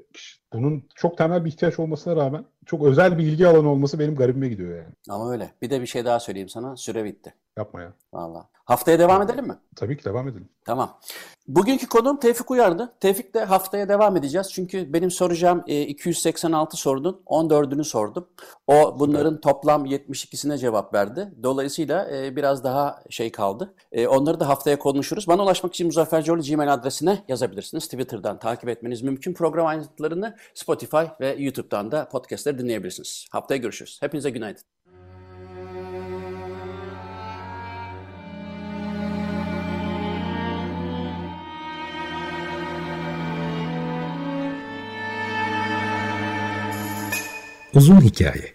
bunun çok temel bir ihtiyaç olmasına rağmen çok özel bir ilgi alanı olması benim garibime gidiyor yani. Ama öyle. Bir de bir şey daha söyleyeyim sana. Süre bitti. Yapma ya. Vallahi. Haftaya devam edelim mi? Tabii ki devam edelim. Tamam. Bugünkü konuğum Tevfik Uyar'dı. Tevfik de haftaya devam edeceğiz. Çünkü benim soracağım e, 286 sorunun 14'ünü sordum. O bunların toplam 72'sine cevap verdi. Dolayısıyla e, biraz daha şey kaldı. E, onları da haftaya konuşuruz. Bana ulaşmak için Muzaffer Coğlu Gmail adresine yazabilirsiniz. Twitter'dan takip etmeniz mümkün. Program ayrıntılarını Spotify ve YouTube'dan da podcastleri dinleyebilirsiniz. Haftaya görüşürüz. Hepinize günaydın. Uzun Hikaye